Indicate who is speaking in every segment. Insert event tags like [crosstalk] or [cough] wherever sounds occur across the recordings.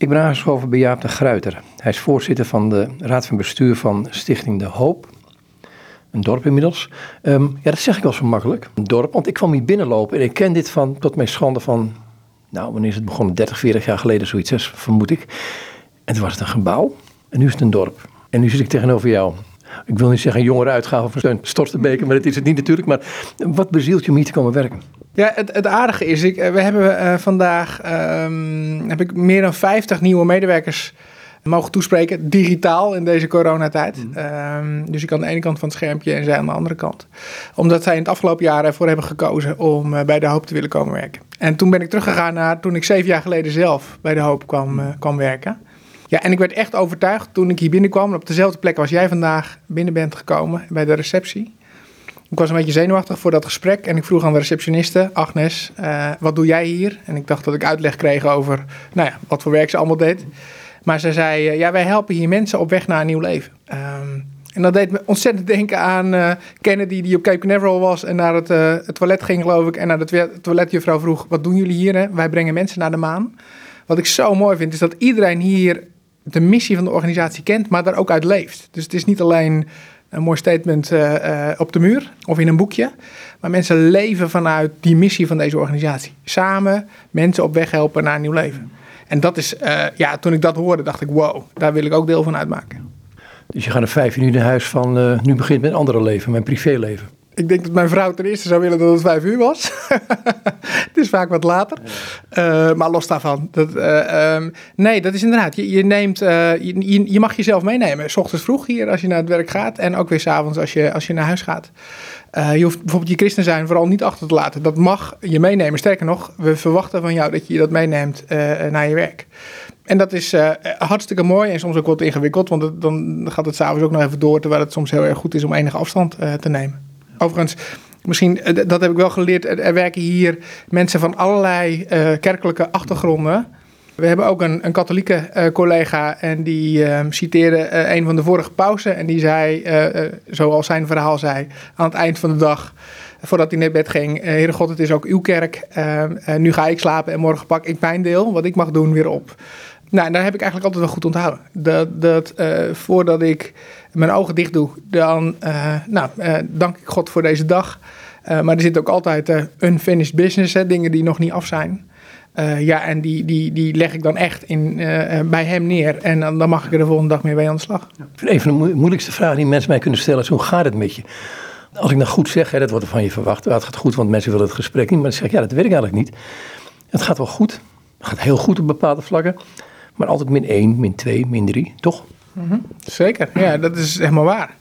Speaker 1: Ik ben aangeschoven bij Jaap de Gruiter. Hij is voorzitter van de Raad van Bestuur van Stichting De Hoop. Een dorp inmiddels. Ehm, ja, dat zeg ik wel zo makkelijk. Een dorp, want ik kwam hier binnenlopen en ik ken dit van, tot mijn schande van, nou, wanneer is het begonnen? 30, 40 jaar geleden, zoiets, vermoed ik. En toen was het een gebouw en nu is het een dorp. En nu zit ik tegenover jou. Ik wil niet zeggen jongere uitgave van Steun Storstenbeke, maar dat is het niet natuurlijk. Maar wat bezielt je om hier te komen werken?
Speaker 2: Ja, het, het aardige is, ik, we hebben uh, vandaag um, heb ik meer dan 50 nieuwe medewerkers mogen toespreken, digitaal in deze coronatijd. Mm. Um, dus ik aan de ene kant van het schermpje en zij aan de andere kant. Omdat zij in het afgelopen jaar ervoor hebben gekozen om uh, bij De Hoop te willen komen werken. En toen ben ik teruggegaan naar toen ik zeven jaar geleden zelf bij De Hoop kwam, uh, kwam werken. Ja, en ik werd echt overtuigd toen ik hier binnenkwam. Op dezelfde plek als jij vandaag binnen bent gekomen, bij de receptie. Ik was een beetje zenuwachtig voor dat gesprek en ik vroeg aan de receptioniste, Agnes, uh, wat doe jij hier? En ik dacht dat ik uitleg kreeg over, nou ja, wat voor werk ze allemaal deed. Maar ze zei, uh, ja, wij helpen hier mensen op weg naar een nieuw leven. Um, en dat deed me ontzettend denken aan uh, Kennedy die op Cape Canaveral was en naar het, het, toilet ging geloof ik. En naar de toiletjuffrouw vroeg, wat doen jullie hier? Hè? Wij brengen mensen naar de maan. Wat ik zo mooi vind is dat iedereen hier de missie van de organisatie kent, maar daar ook uit leeft. Dus het is niet alleen een mooi statement uh, uh, op de muur of in een boekje. Maar mensen leven vanuit die missie van deze organisatie. Samen mensen op weg helpen naar een nieuw leven. En dat is, uh, ja, toen ik dat hoorde, dacht ik, wow, daar wil ik ook deel van uitmaken.
Speaker 1: Dus je gaat een vijf uur naar huis van, nu begint mijn andere leven, mijn privéleven.
Speaker 2: Ik denk dat mijn vrouw ten eerste zou willen dat het vijf uur was. [laughs] het is vaak wat later. Uh, maar los daarvan. Dat, uh, um, nee, dat is inderdaad. Je, je neemt, uh, je, je, mag jezelf meenemen. S ochtends vroeg hier als je naar het werk gaat. En ook weer s'avonds als je, als je naar huis gaat. je hoeft bijvoorbeeld je christen zijn vooral niet achter te laten. Dat mag je meenemen. Sterker nog, we verwachten van jou dat je dat meeneemt naar je werk. En dat is uh, hartstikke mooi en soms ook wat ingewikkeld, want het, dan gaat het s'avonds ook nog even door, terwijl het soms heel erg goed is om enige afstand uh, te nemen. Overigens, misschien, eh, dat heb ik wel geleerd. Er werken hier mensen van allerlei uh, kerkelijke achtergronden. We hebben ook een, een katholieke uh, collega en die uh, citeerde een van de vorige pausen. En die zei, zoals zijn verhaal zei, aan het eind van de dag, voordat hij naar bed ging: Heere God, het is ook uw kerk. nu ga ik slapen en morgen pak ik mijn deel, wat ik mag doen, weer op. Nou, daar heb ik eigenlijk altijd wel goed onthouden. Dat, dat voordat ik mijn ogen dicht doe, dan uh, nou, uh, dank ik God voor deze dag. Maar er zit ook altijd unfinished business, dingen die nog niet af zijn. ja, en die, die, die leg ik dan echt in, bij hem neer. En dan, mag ik er de volgende dag mee mee aan de slag.
Speaker 1: Een van de moeilijkste vragen die mensen mij kunnen stellen is: hoe gaat het met je? Als ik nou goed zeg, hè, dat wordt er van je verwacht. het gaat goed, want mensen willen het gesprek niet. Maar dan zeg ik, ja, dat weet ik eigenlijk niet. Het gaat wel goed. Het gaat heel goed op bepaalde vlakken. Maar altijd min 1, min 2, min 3, toch?
Speaker 2: -hmm. Zeker, ja, dat is helemaal waar.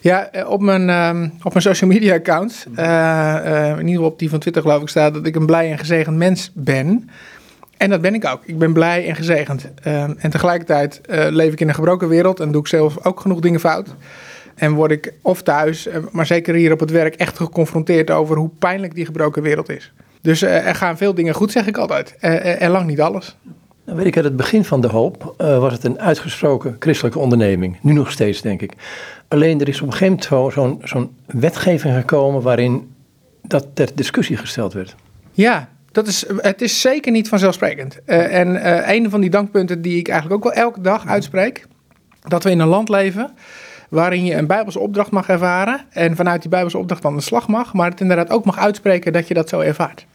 Speaker 2: Ja, eh, op mijn, um, op mijn social media account, uh, uh, in ieder geval op die van Twitter geloof ik, staat dat ik een blij en gezegend mens ben. En dat ben ik ook. Ik ben blij en gezegend. Uh, en tegelijkertijd leef ik in een gebroken wereld en doe ik zelf ook genoeg dingen fout. En word ik of thuis, maar zeker hier op het werk, echt geconfronteerd over hoe pijnlijk die gebroken wereld is. Dus er gaan veel dingen goed, zeg ik altijd. en lang niet alles.
Speaker 1: Nou weet ik, uit het begin van de hoop uh, was het een uitgesproken christelijke onderneming. Nu nog steeds, denk ik. Alleen er is op een gegeven moment zo'n zo wetgeving gekomen waarin dat ter discussie gesteld werd.
Speaker 2: Ja, dat is, het is zeker niet vanzelfsprekend. Uh, en uh, een van die dankpunten die ik eigenlijk ook wel elke dag uitspreek, dat we in een land leven waarin je een Bijbelse opdracht mag ervaren en vanuit die Bijbelse opdracht dan de slag mag, maar het inderdaad ook mag uitspreken dat je dat zo ervaart.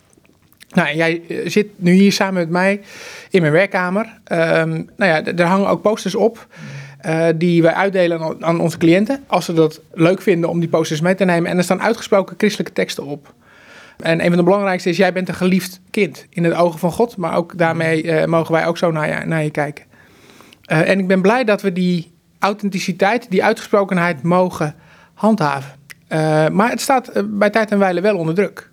Speaker 2: Nou, jij eh, zit nu hier samen met mij in mijn werkkamer. Um, nou ja, er hangen ook posters op. Uh, die wij uitdelen aan, onze cliënten. Als ze dat leuk vinden om die posters mee te nemen. En er staan uitgesproken christelijke teksten op. En een van de belangrijkste is: jij bent een geliefd kind in de ogen van God. Maar ook daarmee uh, mogen wij ook zo naar je, naar je kijken. Uh, en ik ben blij dat we die authenticiteit, die uitgesprokenheid mogen handhaven. maar het staat bij tijd en wijle wel onder druk.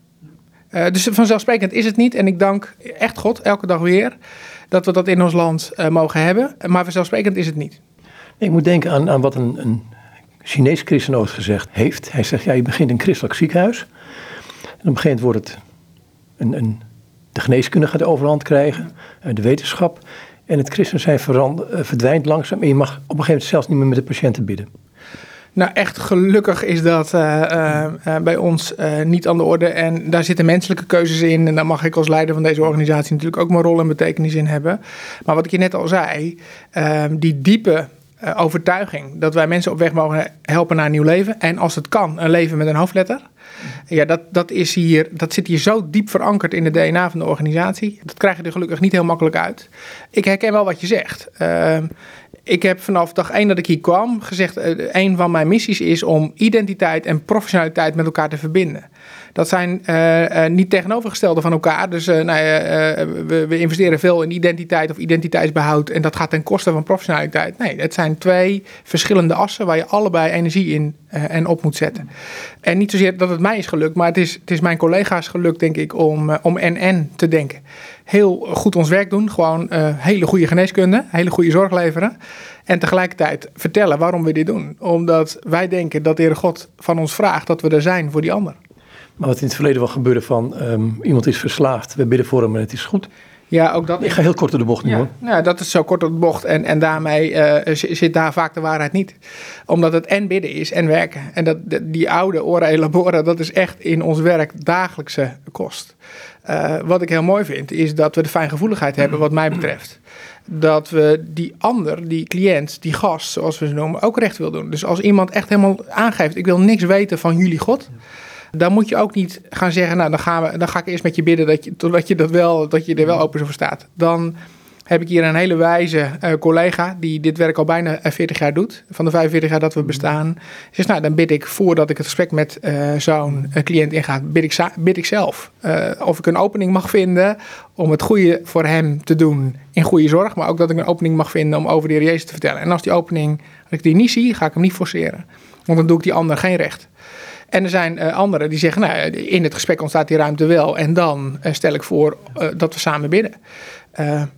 Speaker 2: Uh, dus vanzelfsprekend is het niet. En ik dank echt God elke dag weer dat we dat in ons land uh, mogen hebben. Maar vanzelfsprekend is het niet.
Speaker 1: Ik moet denken aan, aan wat een, een Chinees christen ooit gezegd heeft. Hij zegt, ja, je begint een christelijk ziekenhuis. En op een gegeven moment wordt het een, een, de geneeskunde gaat de overhand krijgen, uh, de wetenschap. En het christen zijn verdwijnt langzaam en je mag op een gegeven moment zelfs niet meer met de patiënten bidden.
Speaker 2: Nou, echt gelukkig is dat uh, uh, bij ons niet aan de orde. En daar zitten menselijke keuzes in. En daar mag ik als leider van deze organisatie natuurlijk ook mijn rol en betekenis in hebben. Maar wat ik je net al zei, ehm, die diepe overtuiging dat wij mensen op weg mogen helpen naar een nieuw leven. En als het kan, een leven met een hoofdletter. Ja, dat, dat, is hier, dat zit hier zo diep verankerd in de DNA van de organisatie. Dat krijg je er gelukkig niet heel makkelijk uit. Ik herken wel wat je zegt. Uh, ik heb vanaf dag één dat ik hier kwam gezegd: uh, een van mijn missies is om identiteit en professionaliteit met elkaar te verbinden. Dat zijn uh, uh, niet tegenovergestelde van elkaar. Dus nou we, we, investeren veel in identiteit of identiteitsbehoud. En dat gaat ten koste van professionaliteit. Nee, het zijn twee verschillende assen waar je allebei energie in en op moet zetten. En niet zozeer dat het mij is gelukt, maar het is, het is mijn collega's gelukt, denk ik, om, om en-en te denken heel goed ons werk doen. Gewoon uh, hele goede geneeskunde, hele goede zorg leveren. En tegelijkertijd vertellen waarom we dit doen. Omdat wij denken dat de Heer God van ons vraagt dat we er zijn voor die ander.
Speaker 1: Maar wat in het verleden wel gebeurde van um, iemand is verslaafd, we bidden voor hem en het is goed.
Speaker 2: Ja, ook dat.
Speaker 1: Ik ga heel kort door de bocht nu
Speaker 2: ja,
Speaker 1: hoor.
Speaker 2: Ja, dat is zo kort door de bocht. En, en daarmee uh, zit daar vaak de waarheid niet. Omdat het en bidden is en werken. En dat, die oude ora elabora, dat is echt in ons werk dagelijkse kost. Uh, wat ik heel mooi vind, is dat we de fijngevoeligheid hebben, wat mij betreft. Dat we die ander, die cliënt, die gast, zoals we ze noemen, ook recht wil doen. Dus als iemand echt helemaal aangeeft: ik wil niks weten van jullie God. Dan moet je ook niet gaan zeggen, nou dan, gaan we, dan ga ik eerst met je bidden dat je, totdat je, dat wel, dat je er wel open voor staat. Dan heb ik hier een hele wijze uh, collega die dit werk al bijna 40 jaar doet. Van de 45 jaar dat we bestaan. Zegt, nou dan bid ik voordat ik het gesprek met uh, zo'n cliënt inga, bid ik, bid ik zelf. of ik een opening mag vinden om het goede voor hem te doen in goede zorg. Maar ook dat ik een opening mag vinden om over de Heer Jezus te vertellen. En als die opening, als ik die niet zie, ga ik hem niet forceren. Want dan doe ik die ander geen recht. En er zijn uh, anderen die zeggen, nou, in het gesprek ontstaat die ruimte wel. En dan uh, stel ik voor uh, dat we samen bidden.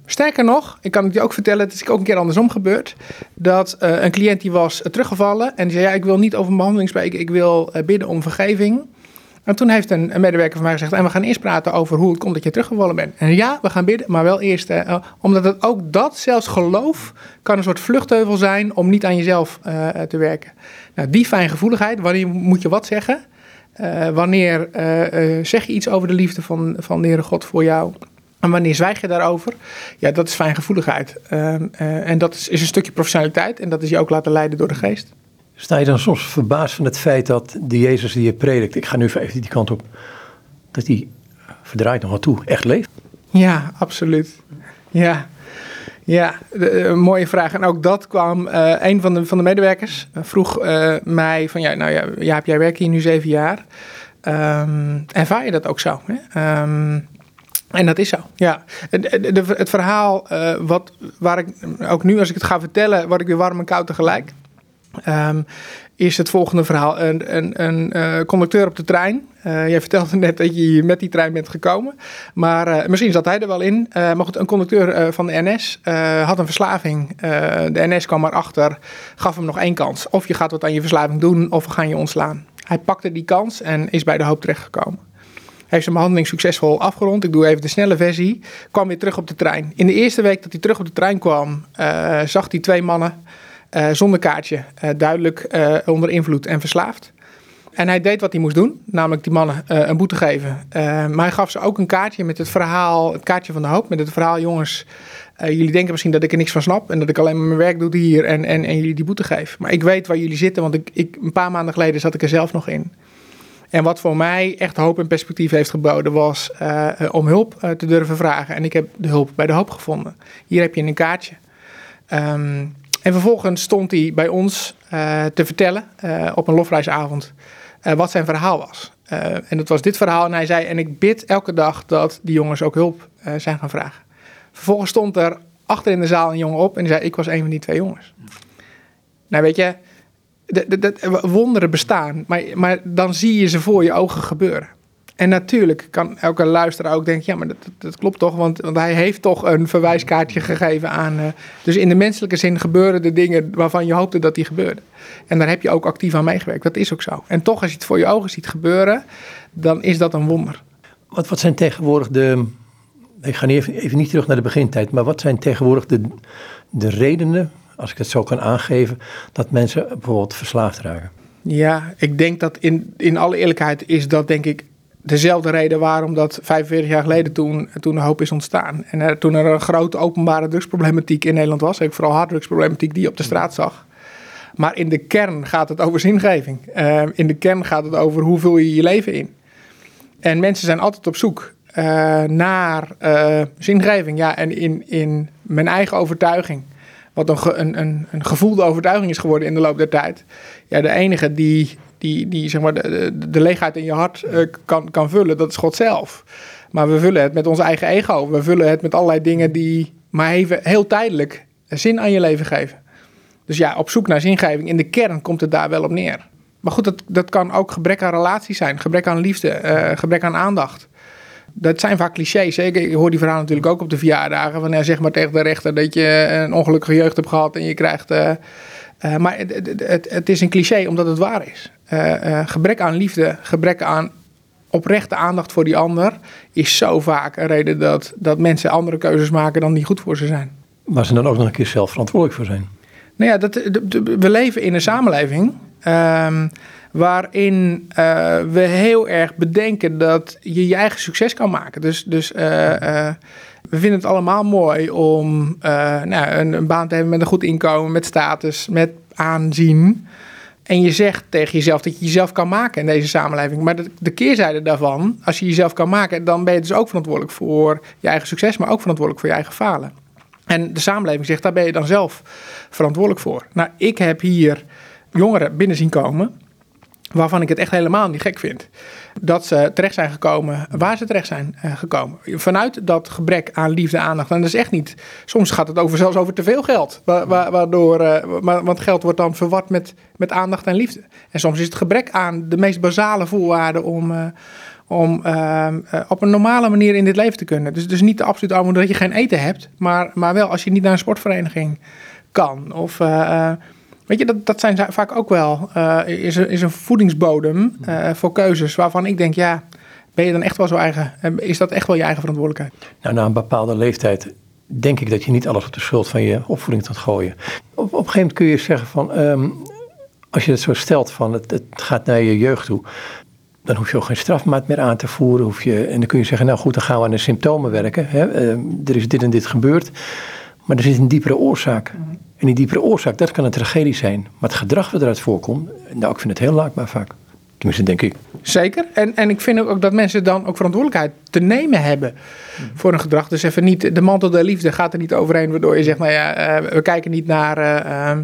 Speaker 2: Sterker nog, ik kan het je ook vertellen, het is ook een keer andersom gebeurd. Dat een cliënt die was teruggevallen en die zei, ja, ik wil niet over behandeling spreken, ik wil bidden om vergeving. En toen heeft een, een, medewerker van mij gezegd: En we gaan eerst praten over hoe het komt dat je teruggevallen bent. En ja, we gaan bidden, maar wel eerst. Omdat het ook dat, zelfs geloof, kan een soort vluchtheuvel zijn om niet aan jezelf te werken. Nou, die fijngevoeligheid, wanneer moet je wat zeggen? Wanneer zeg je iets over de liefde van, van de Heere God voor jou? En wanneer zwijg je daarover? Ja, dat is fijngevoeligheid. Ehm, en dat is, is een stukje professionaliteit. En dat is je ook laten leiden door de geest.
Speaker 1: Sta je dan soms verbaasd van het feit dat de Jezus die je predikt, ik ga nu even die kant op, dat die verdraait nog wat toe, echt leeft?
Speaker 2: Ja, absoluut. Ja, ja een mooie vraag. En ook dat kwam, uh, een van de, van de medewerkers vroeg uh, mij van, ja, nou ja, Jaap, jij werkt hier nu zeven jaar. Um, ervaar je dat ook zo? Hè? Um, en dat is zo, ja. Het verhaal uh, wat, waar ik ook nu als ik het ga vertellen, word ik weer warm en koud tegelijk. Um, is het volgende verhaal. Een, een, een uh, conducteur op de trein. Uh, jij vertelde net dat je met die trein bent gekomen. Maar misschien zat hij er wel in. maar goed, een conducteur van de NS had een verslaving. de NS kwam erachter, gaf hem nog één kans. Of je gaat wat aan je verslaving doen, of we gaan je ontslaan. Hij pakte die kans en is bij de hoop terechtgekomen. Heeft zijn behandeling succesvol afgerond. Ik doe even de snelle versie. Kwam weer terug op de trein. In de eerste week dat hij terug op de trein kwam, zag hij twee mannen uh, zonder kaartje, uh, duidelijk onder invloed en verslaafd. En hij deed wat hij moest doen, namelijk die mannen een boete geven. maar hij gaf ze ook een kaartje met het verhaal, het kaartje van de hoop, met het verhaal: jongens, jullie denken misschien dat ik er niks van snap en dat ik alleen maar mijn werk doe hier en, en, en jullie die boete geef. Maar ik weet waar jullie zitten, want ik, ik, een paar maanden geleden zat ik er zelf nog in. En wat voor mij echt hoop en perspectief heeft geboden, was om hulp te durven vragen. En ik heb de hulp bij de hoop gevonden. Hier heb je een kaartje. Um, en vervolgens stond hij bij ons te vertellen op een lofreisavond wat zijn verhaal was. en dat was dit verhaal. En hij zei: En ik bid elke dag dat die jongens ook hulp zijn gaan vragen. Vervolgens stond er achter in de zaal een jongen op en die zei: Ik was een van die twee jongens. Nou, weet je, wonderen bestaan, maar, maar dan zie je ze voor je ogen gebeuren. En natuurlijk kan elke luisteraar ook denken: ja, maar dat, dat klopt toch? Want, want, hij heeft toch een verwijskaartje gegeven aan. Uh, dus in de menselijke zin gebeuren de dingen waarvan je hoopte dat die gebeurden. En daar heb je ook actief aan meegewerkt. Dat is ook zo. En toch, als je het voor je ogen ziet gebeuren, dan is dat een wonder.
Speaker 1: Wat, wat zijn tegenwoordig de. Ik ga even, even niet terug naar de begintijd, maar wat zijn tegenwoordig de, de redenen als ik het zo kan aangeven, dat mensen bijvoorbeeld verslaafd raken?
Speaker 2: Ja, ik denk dat in, in alle eerlijkheid is dat denk ik dezelfde reden waarom dat 45 jaar geleden toen, toen de hoop is ontstaan. En er, toen er een grote openbare drugsproblematiek in Nederland was, ik vooral harddrugsproblematiek die je op de straat zag. Maar in de kern gaat het over zingeving. Uh, in de kern gaat het over hoe vul je je leven in. En mensen zijn altijd op zoek uh, naar zingeving. Ja, en in, in mijn eigen overtuiging, wat een, een, gevoelde overtuiging is geworden in de loop der tijd. Ja, de enige die, die, die zeg maar, de, leegheid in je hart uh, kan, kan vullen, dat is God zelf. Maar we vullen het met ons eigen ego. We vullen het met allerlei dingen die maar even heel tijdelijk zin aan je leven geven. Dus ja, op zoek naar zingeving. In de kern komt het daar wel op neer. Maar goed, dat, dat kan ook gebrek aan relatie zijn, gebrek aan liefde, uh, gebrek aan aandacht. Dat zijn vaak clichés. Zeker, ik hoor die verhalen natuurlijk ook op de verjaardagen. Van ja, zeg maar tegen de rechter dat je een ongelukkige jeugd hebt gehad en je krijgt. Uh, uh, maar het, het, het, is een cliché omdat het waar is. gebrek aan liefde, gebrek aan oprechte aandacht voor die ander is zo vaak een reden dat, dat mensen andere keuzes maken dan die goed voor ze zijn.
Speaker 1: Waar ze dan ook nog een keer zelf verantwoordelijk voor zijn.
Speaker 2: Nou ja, dat, we leven in een samenleving um, waarin uh, we heel erg bedenken dat je je eigen succes kan maken. Dus, dus uh, uh, we vinden het allemaal mooi om nou, een, een, baan te hebben met een goed inkomen, met status, met aanzien. En je zegt tegen jezelf dat je jezelf kan maken in deze samenleving. Maar de, de, keerzijde daarvan, als je jezelf kan maken, dan ben je dus ook verantwoordelijk voor je eigen succes, maar ook verantwoordelijk voor je eigen falen. En de samenleving zegt, daar ben je dan zelf verantwoordelijk voor. Nou, ik heb hier jongeren binnen zien komen waarvan ik het echt helemaal niet gek vind. Dat ze terecht zijn gekomen waar ze terecht zijn uh, gekomen. Vanuit dat gebrek aan liefde, aandacht. En dat is echt niet. Soms gaat het over, zelfs over te veel geld. waardoor, uh, want geld wordt dan verward met, met aandacht en liefde. En soms is het gebrek aan de meest basale voorwaarden om. Uh, om op een normale manier in dit leven te kunnen. Dus, dus niet de absolute armoede dat je geen eten hebt, maar, maar wel als je niet naar een sportvereniging kan. Of Weet je, dat, dat zijn vaak ook wel, uh, is, een, is een voedingsbodem uh, voor keuzes waarvan ik denk, ja, ben je dan echt wel zo eigen, eh, is dat echt wel je eigen verantwoordelijkheid?
Speaker 1: Nou, na een bepaalde leeftijd denk ik dat je niet alles op de schuld van je opvoeding gaat gooien. Op, op een gegeven moment kun je zeggen van, um, als je het zo stelt van, het, het gaat naar je jeugd toe, dan hoef je ook geen strafmaat meer aan te voeren. Hoef je, en dan kun je zeggen, nou goed, dan gaan we aan de symptomen werken. Hè? Uh, er is dit en dit gebeurd. Maar er zit een diepere oorzaak. Mhm. En die diepere oorzaak, dat kan een tragedie zijn. Maar het gedrag wat eruit voorkomt, nou, ik vind het heel laakbaar vaak. Tenminste, denk ik.
Speaker 2: Zeker. En, en ik vind ook dat mensen dan ook verantwoordelijkheid te nemen hebben voor een gedrag. Dus even niet, de mantel der liefde gaat er niet overheen, waardoor je zegt, nou ja, uh, we kijken niet naar uh,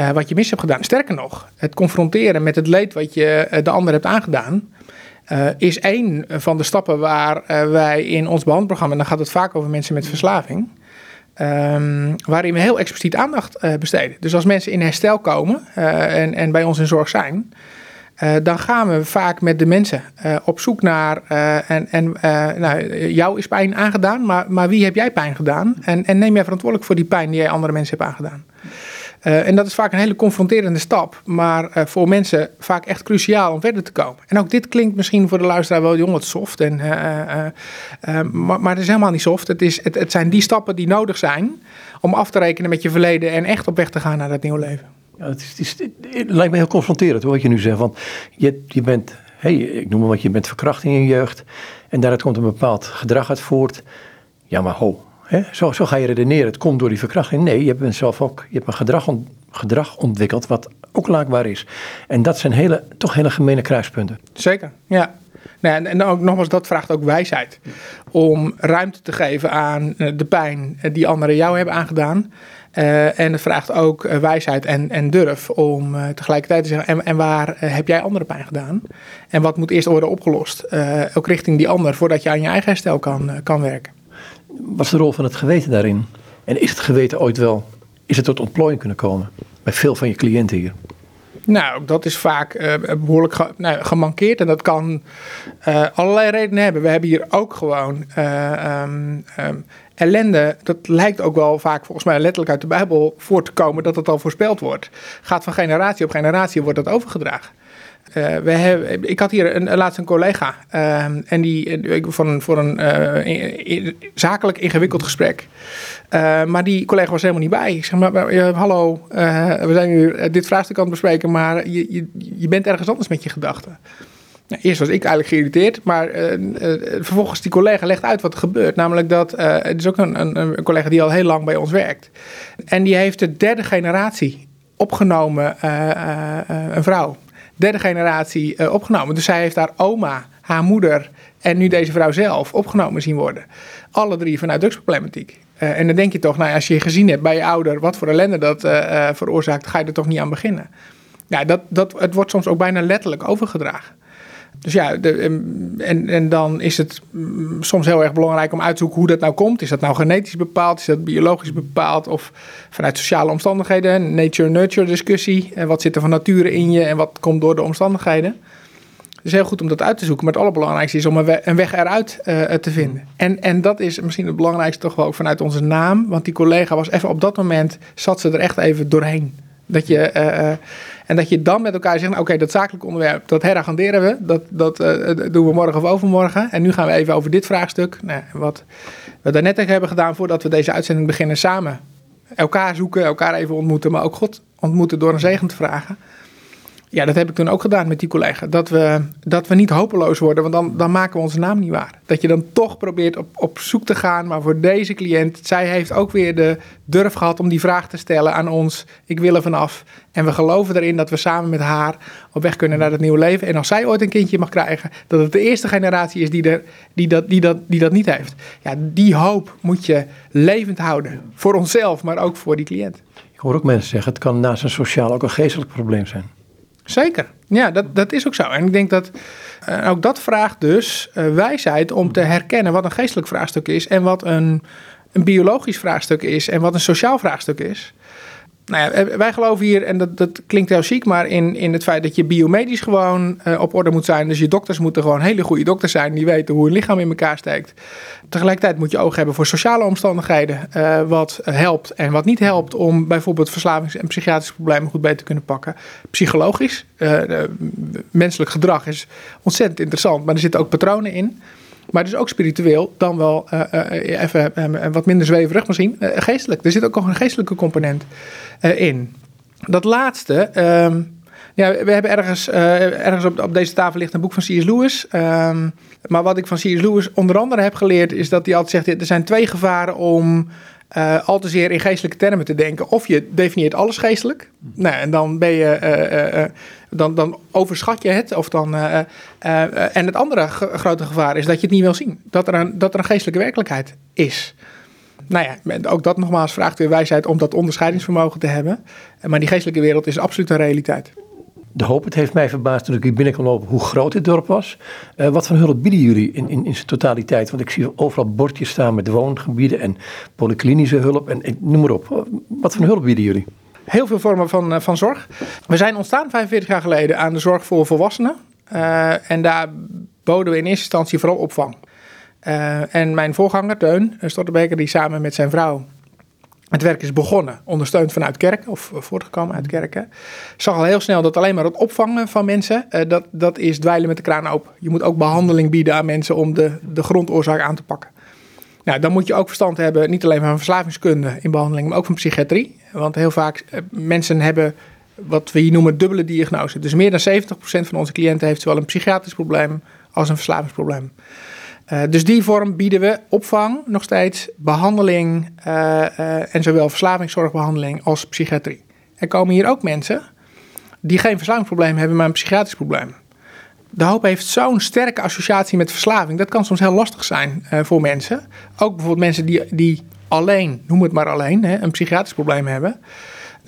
Speaker 2: uh, wat je mis hebt gedaan. Sterker nog, het confronteren met het leed wat je de ander hebt aangedaan, is één van de stappen waar wij in ons behandelprogramma, en dan gaat het vaak over mensen met verslaving, Um, waarin we heel expliciet aandacht uh, besteden. Dus als mensen in herstel komen uh, en, en bij ons in zorg zijn, uh, dan gaan we vaak met de mensen op zoek naar. en en nou, jou is pijn aangedaan, maar, maar wie heb jij pijn gedaan? En, en neem jij verantwoordelijk voor die pijn die jij andere mensen hebt aangedaan? Uh, en dat is vaak een hele confronterende stap, maar uh, voor mensen vaak echt cruciaal om verder te komen. En ook dit klinkt misschien voor de luisteraar wel jong wat soft, en, uh, maar, maar het is helemaal niet soft. Het, is, het, het zijn die stappen die nodig zijn om af te rekenen met je verleden en echt op weg te gaan naar dat nieuwe leven.
Speaker 1: Ja, het, is, het, lijkt me heel confronterend hoor, wat je nu zegt. Want je, je bent, hey, ik noem maar wat, je bent verkracht in je jeugd en daaruit komt een bepaald gedrag uit voort. Ja, maar ho, zo, zo, ga je redeneren. Het komt door die verkrachting. Nee, je hebt zelf ook je hebt een gedrag, ontwikkeld wat ook laakbaar is. En dat zijn hele, toch hele gemene kruispunten.
Speaker 2: Zeker, ja. En, ook nogmaals, dat vraagt ook wijsheid. Om ruimte te geven aan eh, de pijn die anderen jou hebben aangedaan. Uh, en het vraagt ook wijsheid en, en durf om tegelijkertijd te zeggen: en, en waar heb jij andere pijn gedaan? En wat moet eerst worden opgelost? ook richting die ander, voordat je aan je eigen herstel kan, kan werken.
Speaker 1: Wat is de rol van het geweten daarin? En is het geweten ooit wel, is het tot ontplooiing kunnen komen? Bij veel van je cliënten hier.
Speaker 2: Nou, dat is vaak uh, behoorlijk nou, gemankeerd en dat kan uh, allerlei redenen hebben. We hebben hier ook gewoon uh, um, um, ellende. Dat lijkt ook wel vaak volgens mij letterlijk uit de Bijbel voor te komen dat het al voorspeld wordt. Gaat van generatie op generatie wordt dat overgedragen. Uh, we hebben, ik had hier een, laatst een collega ehm, en die voor een zakelijk ingewikkeld gesprek. maar die collega was helemaal niet bij. Ik zeg maar, hallo, we zijn nu dit vraagstuk aan het bespreken, maar je, je, bent ergens anders met je gedachten. Nou, eerst was ik eigenlijk geïrriteerd, maar vervolgens die collega legt uit wat er gebeurt. Namelijk dat, het is ook een, een, een collega die al heel lang bij ons werkt. En die heeft de derde generatie opgenomen, uh, uh, een vrouw. Derde generatie opgenomen. Dus zij heeft haar oma, haar moeder en nu deze vrouw zelf opgenomen zien worden. Alle drie vanuit drugsproblematiek. en dan denk je toch, nou, als je gezien hebt bij je ouder wat voor ellende dat veroorzaakt, ga je er toch niet aan beginnen. Ja, dat, dat, het wordt soms ook bijna letterlijk overgedragen. Dus ja, de, en, en dan is het mm, soms heel erg belangrijk om uit te zoeken hoe dat nou komt. Is dat nou genetisch bepaald? Is dat biologisch bepaald? Of vanuit sociale omstandigheden? Nature-nurture discussie. En wat zit er van nature in je en wat komt door de omstandigheden? Het is heel goed om dat uit te zoeken. Maar het allerbelangrijkste is om een, weg, een weg eruit uh, te vinden. En, en dat is misschien het belangrijkste toch wel ook vanuit onze naam. Want die collega was even op dat moment, zat ze er echt even doorheen. Dat je... Uh, en dat je dan met elkaar zegt, nou, oké, dat zakelijke onderwerp, dat heragenderen we. Dat, dat uh, doen we morgen of overmorgen. En nu gaan we even over dit vraagstuk. Nou, wat we daarnet hebben gedaan voordat we deze uitzending beginnen samen. Elkaar zoeken, elkaar even ontmoeten, maar ook God ontmoeten door een zegen te vragen. Ja, dat heb ik toen ook gedaan met die collega. Dat we, dat we niet hopeloos worden, want dan, dan maken we onze naam niet waar. Dat je dan toch probeert op, op zoek te gaan, maar voor deze cliënt, zij heeft ook weer de durf gehad om die vraag te stellen aan ons. Ik wil er vanaf. En we geloven erin dat we samen met haar op weg kunnen naar het nieuwe leven. En als zij ooit een kindje mag krijgen, dat het de eerste generatie is die, er, die, dat, die, dat, die dat niet heeft. Ja, die hoop moet je levend houden. Voor onszelf, maar ook voor die cliënt.
Speaker 1: Ik hoor ook mensen zeggen, het kan naast een sociaal ook een geestelijk probleem zijn.
Speaker 2: Zeker. Ja, dat, dat is ook zo. En ik denk dat uh, ook dat vraagt dus uh, wijsheid om te herkennen wat een geestelijk vraagstuk is en wat een, een biologisch vraagstuk is en wat een sociaal vraagstuk is nou ja, eh, wij geloven hier, en dat, dat klinkt heel chic, maar in, in het feit dat je biomedisch gewoon uh, op orde moet zijn. Dus je dokters moeten gewoon hele goede dokters zijn die weten hoe een lichaam in elkaar steekt. Tegelijkertijd moet je oog hebben voor sociale omstandigheden, uh, wat helpt en wat niet helpt om bijvoorbeeld verslavings- en psychiatrische problemen goed beter te kunnen pakken. Psychologisch, menselijk gedrag is ontzettend interessant, maar er zitten ook patronen in. Maar dus ook spiritueel, dan wel uh, uh, even uh, wat minder zweverig misschien, geestelijk. Er zit ook nog een geestelijke component in. Dat laatste, um, ja, we hebben ergens, ergens op, op, deze tafel ligt een boek van C.S. Lewis. Um, maar wat ik van C.S. Lewis onder andere heb geleerd, is dat hij altijd zegt, er zijn twee gevaren om uh, al te zeer in geestelijke termen te denken. Of je definieert alles geestelijk. Nou, en dan ben je. Uh, uh, dan, dan overschat je het. Of dan, en het andere grote gevaar is dat je het niet wil zien. Dat er een, dat er een geestelijke werkelijkheid is. Nou ja, ook dat nogmaals vraagt weer wijsheid om dat onderscheidingsvermogen te hebben. Maar die geestelijke wereld is absoluut een realiteit
Speaker 1: de hoop. Het heeft mij verbaasd toen ik hier binnen kon lopen hoe groot dit dorp was. Uh, wat voor hulp bieden jullie in, in, in zijn totaliteit? Want ik zie overal bordjes staan met woongebieden en polyklinische hulp en, noem maar op. Wat voor hulp bieden jullie?
Speaker 2: Heel veel vormen van, uh, van zorg. We zijn ontstaan 45 jaar geleden aan de zorg voor volwassenen. Uh, en daar boden we in eerste instantie vooral opvang. en mijn voorganger, Teun Stotterbeker, die samen met zijn vrouw het werk is begonnen, ondersteund vanuit kerken of voortgekomen uit kerken. Zag al heel snel dat alleen maar het opvangen van mensen, uh, dat, dat is dweilen met de kraan open. Je moet ook behandeling bieden aan mensen om de, de grondoorzaak aan te pakken. Nou, dan moet je ook verstand hebben, niet alleen van verslavingskunde in behandeling, maar ook van psychiatrie. Want heel vaak uh, mensen hebben wat we hier noemen dubbele diagnose. Dus meer dan 70% van onze cliënten heeft zowel een psychiatrisch probleem als een verslavingsprobleem. Uh, dus die vorm bieden we opvang nog steeds, behandeling uh, uh, en zowel verslavingszorgbehandeling als psychiatrie. Er komen hier ook mensen die geen verslavingsprobleem hebben, maar een psychiatrisch probleem. De hoop heeft zo'n sterke associatie met verslaving. Dat kan soms heel lastig zijn voor mensen. Ook bijvoorbeeld mensen die, die alleen, noem het maar alleen, hè, een psychiatrisch probleem hebben.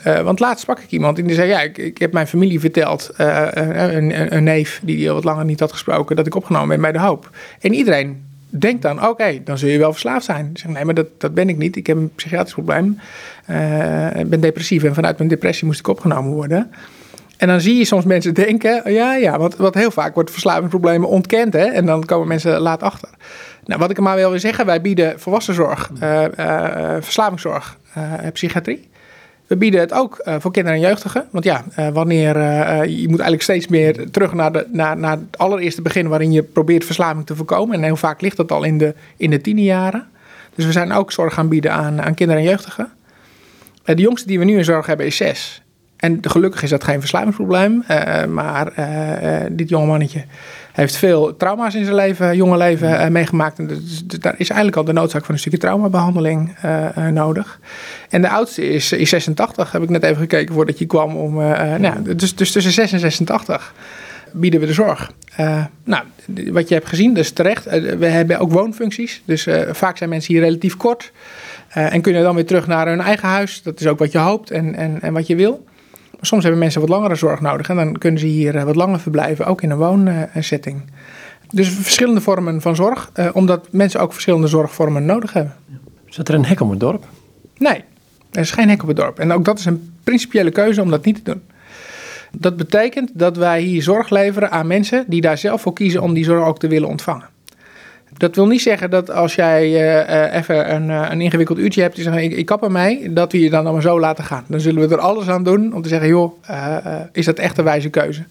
Speaker 2: Uh, want laatst sprak ik iemand en die zei: Ja, ik, ik heb mijn familie verteld, uh, een, een, neef die, al wat langer niet had gesproken, dat ik opgenomen ben bij de hoop. En iedereen denkt dan: Oké, dan zul je wel verslaafd zijn. Ik zeg: Nee, maar dat, dat ben ik niet. Ik heb een psychiatrisch probleem. Ik ben depressief en vanuit mijn depressie moest ik opgenomen worden. En dan zie je soms mensen denken: Ja, ja, wat, wat heel vaak wordt verslavingsproblemen ontkend. Hè? En dan komen mensen laat achter. Nou, wat ik er maar wil zeggen: wij bieden volwassenzorg, verslavingszorg, psychiatrie. We bieden het ook voor kinderen en jeugdigen. Want ja, wanneer je moet eigenlijk steeds meer terug naar, de, naar, naar het allereerste begin waarin je probeert verslaving te voorkomen. En heel vaak ligt dat al in de, in de tienerjaren. Dus we zijn ook zorg gaan bieden aan, aan kinderen en jeugdigen. de jongste die we nu in zorg hebben is zes. En gelukkig is dat geen verslavingsprobleem. maar dit jonge mannetje heeft veel trauma's in zijn leven, jonge leven uh, meegemaakt. En dus, daar is eigenlijk al de noodzaak van een stukje traumabehandeling uh, nodig. En de oudste is, is 86, heb ik net even gekeken voordat je kwam. Om, nou, dus, dus tussen 6 en 86 bieden we de zorg. nou, wat je hebt gezien, dus terecht. we hebben ook woonfuncties. Dus vaak zijn mensen hier relatief kort. en kunnen dan weer terug naar hun eigen huis. Dat is ook wat je hoopt en, en, en wat je wil. Maar soms hebben mensen wat langere zorg nodig en dan kunnen ze hier eh, wat langer verblijven, ook in een woonsetting. Dus verschillende vormen van zorg, eh, omdat mensen ook verschillende zorgvormen nodig hebben.
Speaker 1: Zit er een hek om het dorp?
Speaker 2: Nee, er is geen hek op het dorp. En ook dat is een principiële keuze om dat niet te doen. Dat betekent dat wij hier zorg leveren aan mensen die daar zelf voor kiezen om die zorg ook te willen ontvangen. Dat wil niet zeggen dat als jij uh, even een, uh, een, ingewikkeld uurtje hebt, die zeggen ik, ik kap ermee, dat we je dan allemaal zo laten gaan. Dan zullen we er alles aan doen om te zeggen, joh, is dat echt een wijze keuze?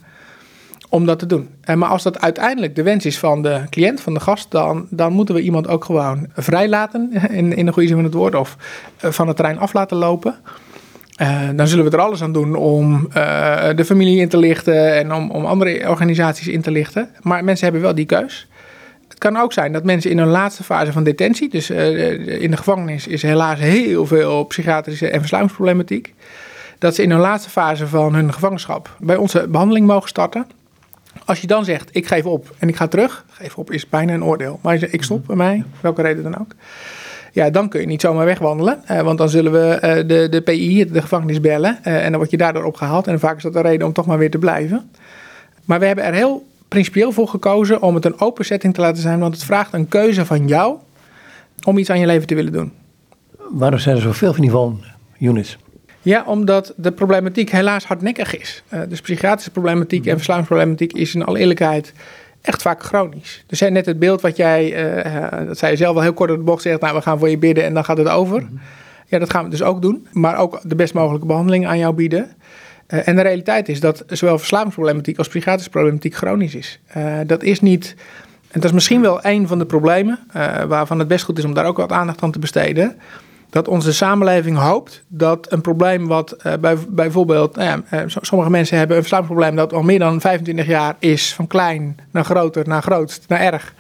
Speaker 2: Om dat te doen. maar als dat uiteindelijk de wens is van de cliënt, van de gast, dan, dan moeten we iemand ook gewoon vrijlaten, [laughs] in, in de goede zin van het woord, of van het terrein af laten lopen. dan zullen we er alles aan doen om de familie in te lichten en om, om andere organisaties in te lichten. Maar mensen hebben wel die keus. Het kan ook zijn dat mensen in hun laatste fase van detentie, dus uh, in de gevangenis is helaas heel veel psychiatrische en verslavingsproblematiek, dat ze in hun laatste fase van hun gevangenschap bij onze behandeling mogen starten. Als je dan zegt, ik geef op en ik ga terug, geef op is bijna een oordeel. Maar ik stop bij mij, welke reden dan ook. Ja, dan kun je niet zomaar wegwandelen. Uh, want dan zullen we de, de PI, de gevangenis, bellen. En dan word je daardoor opgehaald. En vaak is dat een reden om toch maar weer te blijven. Maar we hebben er heel principieel voor gekozen om het een open setting te laten zijn, want het vraagt een keuze van jou om iets aan je leven te willen doen.
Speaker 1: Waarom zijn er zoveel van die woonunits?
Speaker 2: Ja, omdat de problematiek helaas hardnekkig is. Uh, dus psychiatrische problematiek en mhm. verslavingsproblematiek is in alle eerlijkheid echt vaak chronisch. Dus net het beeld wat jij, uh, dat zei je zelf wel heel kort op de bocht, zegt, nou we gaan voor je bidden en dan gaat het over. Mhm. Ja, dat gaan we dus ook doen, maar ook de best mogelijke behandeling aan jou bieden. Uh, en de realiteit is dat zowel verslavingsproblematiek als psychiatrische problematiek chronisch is. Uh, dat is niet. En dat is misschien wel een van de problemen uh, waarvan het best goed is om daar ook wat aandacht aan te besteden. Dat onze samenleving hoopt dat een probleem wat bij, bijvoorbeeld, nou ja, sommige mensen hebben een verslavingsprobleem dat al meer dan 25 jaar is, van klein naar groter, naar grootst, naar erg,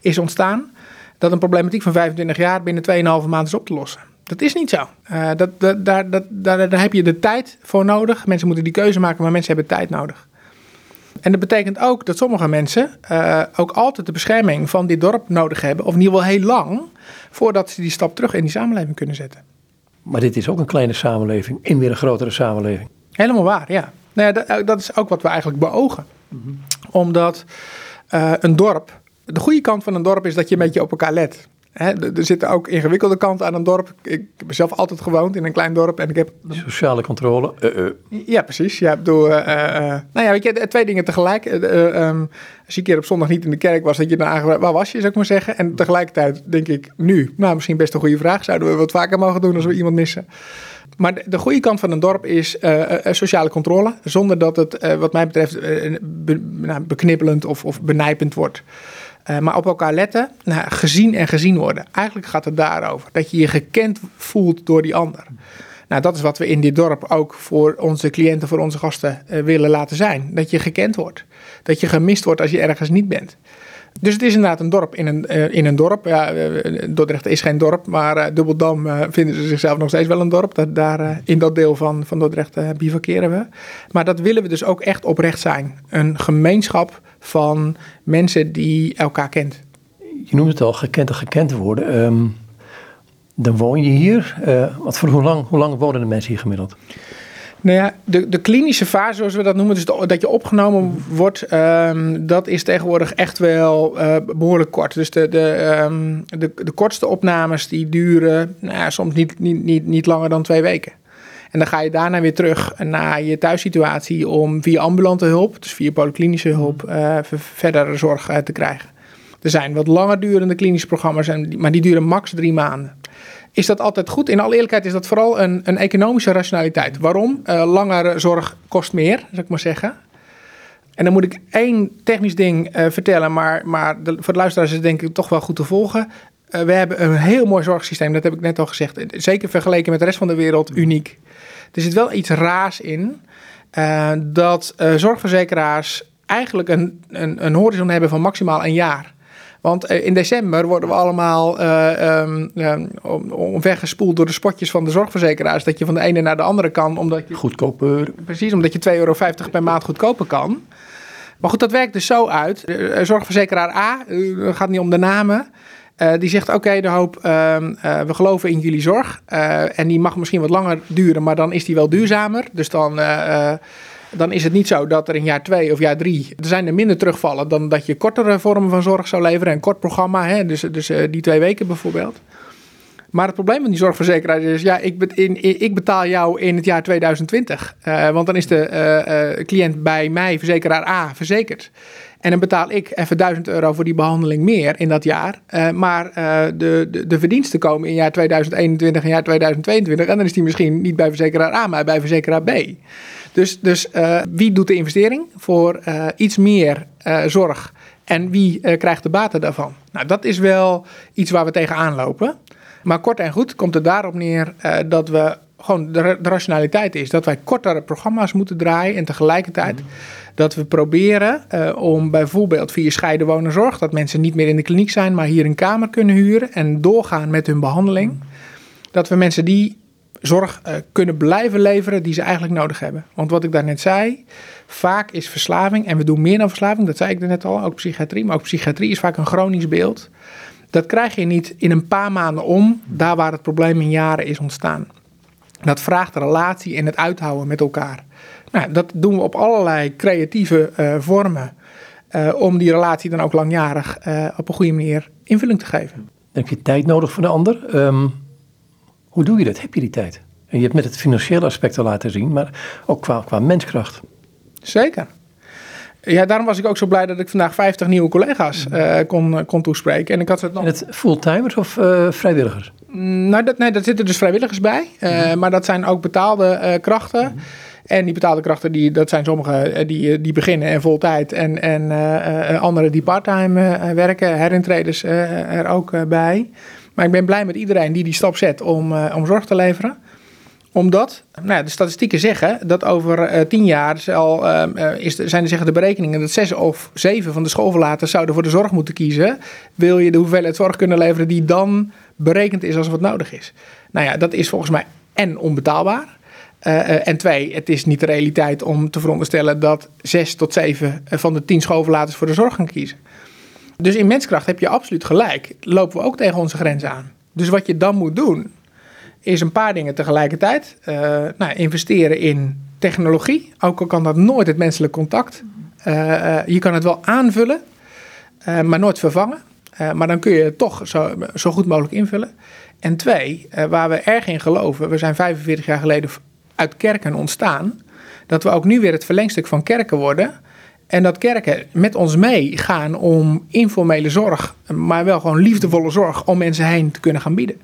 Speaker 2: is ontstaan. Dat een problematiek van 25 jaar binnen 2,5 maand is op te lossen. Dat is niet zo. Uh, dat, dat, daar, dat, daar, daar heb je de tijd voor nodig. Mensen moeten die keuze maken, maar mensen hebben tijd nodig. En dat betekent ook dat sommige mensen uh, ook altijd de bescherming van dit dorp nodig hebben, of in ieder geval heel lang, voordat ze die stap terug in die samenleving kunnen zetten.
Speaker 1: Maar dit is ook een kleine samenleving in weer een grotere samenleving.
Speaker 2: Helemaal waar, ja. Nou ja dat, eh, dat, is ook wat we eigenlijk beogen. Mm Omdat uh, een dorp, de goede kant van een dorp is dat je een beetje op elkaar let er zitten ook ingewikkelde kanten aan een dorp. Ik heb zelf altijd gewoond in een klein dorp en ik heb...
Speaker 1: Sociale controle. Uh, uh.
Speaker 2: Ja, precies. Ja, bedoel, uh, nou ja, weet je, twee dingen tegelijk. Um, als je een keer op zondag niet in de kerk was, dat je dan waar was je, zou ik maar zeggen. En tegelijkertijd denk ik nu, nou misschien best een goede vraag. Zouden we wat vaker mogen doen als we iemand missen? Maar de, de goede kant van een dorp is sociale controle. Zonder dat het, wat mij betreft, be, nou, beknippelend of, of benijpend wordt. Uh, maar op elkaar letten, nou, gezien en gezien worden. Eigenlijk gaat het daarover. Dat je je gekend voelt door die ander. Nou, dat is wat we in dit dorp ook voor onze cliënten, voor onze gasten uh, willen laten zijn. Dat je gekend wordt. Dat je gemist wordt als je ergens niet bent. Dus het is inderdaad een dorp in een, uh, in een dorp. Ja, Dordrecht is geen dorp, maar Dubbeldam vinden ze zichzelf nog steeds wel een dorp. Dat, daar, in dat deel van, van Dordrecht bivakeren we. Maar dat willen we dus ook echt oprecht zijn. Een gemeenschap van mensen die elkaar kent.
Speaker 1: Je noemt het al, gekend en gekend worden. Um, dan woon je hier. Uh, wat voor hoe lang, hoe lang wonen de mensen hier gemiddeld?
Speaker 2: Nou ja, de, de klinische fase, zoals we dat noemen, dus dat je opgenomen wordt, um, dat is tegenwoordig echt wel uh, behoorlijk kort. Dus de, de, um, de, de kortste opnames die duren nou ja, soms niet, niet, niet, niet langer dan twee weken. En dan ga je daarna weer terug naar je thuissituatie om via ambulante hulp, dus via polyklinische hulp, uh, verdere zorg uh, te krijgen. Er zijn wat langer durende klinische programma's, maar die duren max drie maanden. is dat altijd goed? In alle eerlijkheid is dat vooral een, een economische rationaliteit. Waarom? Uh, langere zorg kost meer, zou ik maar zeggen. En dan moet ik één technisch ding uh, vertellen, maar, maar de, voor de luisteraars is het denk ik toch wel goed te volgen. Uh, we hebben een heel mooi zorgsysteem, dat heb ik net al gezegd. Zeker vergeleken met de rest van de wereld uniek. Er zit wel iets raars in dat zorgverzekeraars eigenlijk een, een, een horizon hebben van maximaal een jaar. Want eh, in december worden we allemaal um, omvergespoeld door de spotjes van de zorgverzekeraars. Dat je van de ene naar de andere kan. Omdat je,
Speaker 1: Goedkoper.
Speaker 2: Precies, omdat je 2,50 euro per maand goedkoper kan. Maar goed, dat werkt dus zo uit. Zorgverzekeraar A, het gaat niet om de namen. Uh, die zegt: Oké, de hoop, uh, uh, we geloven in jullie zorg. en die mag misschien wat langer duren, maar dan is die wel duurzamer. Dus dan dan is het niet zo dat er in jaar twee of jaar drie, er zijn er minder terugvallen dan dat je kortere vormen van zorg zou leveren. Een kort programma, hè, dus, dus die twee weken bijvoorbeeld. Maar het probleem van die zorgverzekeraar is, ja, ik, in, ik betaal jou in het jaar 2020. Uh, eh, want dan is de cliënt bij mij, verzekeraar A, verzekerd. En dan betaal ik even 1000 euro voor die behandeling meer in dat jaar. Uh, maar de, de, de, verdiensten komen in jaar 2021 en jaar 2022. En dan is die misschien niet bij verzekeraar A, maar bij verzekeraar B. Dus, dus uh, wie doet de investering voor iets meer zorg en wie krijgt de baten daarvan? Nou, dat is wel iets waar we tegenaan lopen. Maar kort en goed komt het daarop neer dat we gewoon de, de, rationaliteit is dat wij kortere programma's moeten draaien en tegelijkertijd mhm. Dat we proberen om bijvoorbeeld via scheiden wonenzorg, dat mensen niet meer in de kliniek zijn, maar hier een kamer kunnen huren en doorgaan met hun behandeling. Dat we mensen die zorg uh, kunnen blijven leveren die ze eigenlijk nodig hebben. Want wat ik daarnet zei, vaak is verslaving, en we doen meer dan verslaving, dat zei ik net al, ook psychiatrie, maar ook psychiatrie is vaak een chronisch beeld. Dat krijg je niet in een paar maanden om, daar waar het probleem in jaren is ontstaan. Dat vraagt relatie en het uithouden met elkaar. Nou, dat doen we op allerlei creatieve uh, vormen. Uh, om die relatie dan ook langjarig uh, op een goede manier invulling te geven.
Speaker 1: Heb je tijd nodig voor de ander? Um hoe doe je dat? Heb je die tijd? En je hebt met het financiële aspect al laten zien, maar ook qua, qua menskracht.
Speaker 2: Zeker. Ja, daarom was ik ook zo blij dat ik vandaag 50 nieuwe collega's uh, kon, kon toespreken. En ik had het nog.
Speaker 1: En het fulltimers of uh, vrijwilligers?
Speaker 2: Mm, nou, dat, nee, daar zitten dus vrijwilligers bij. Uh, Maar dat zijn ook betaalde krachten. Mm En die betaalde krachten, die, dat zijn sommige die, die beginnen en vol tijd. En, en anderen die parttime werken, herintreders er ook bij. Maar ik ben blij met iedereen die die stap zet om, uh, om zorg te leveren. Omdat nou, de statistieken zeggen dat over uh, tien jaar uh, is, zijn er zeggen de berekeningen dat zes of zeven van de schoolverlaters zouden voor de zorg moeten kiezen. Wil je de hoeveelheid zorg kunnen leveren die dan berekend is als wat nodig is? Nou ja, dat is volgens mij en onbetaalbaar. Uh, en twee, het is niet de realiteit om te veronderstellen dat zes tot zeven van de tien schoolverlaters voor de zorg gaan kiezen. Dus in menskracht heb je absoluut gelijk. Lopen we ook tegen onze grens aan. Dus wat je dan moet doen, is een paar dingen tegelijkertijd. Nou, investeren in technologie. Ook al kan dat nooit het menselijk contact. Je kan het wel aanvullen, maar nooit vervangen. maar dan kun je het toch zo, zo goed mogelijk invullen. En twee, waar we erg in geloven, we zijn 45 jaar geleden uit kerken ontstaan, dat we ook nu weer het verlengstuk van kerken worden. En dat kerken met ons meegaan om informele zorg, maar wel gewoon liefdevolle zorg om mensen heen te kunnen gaan bieden.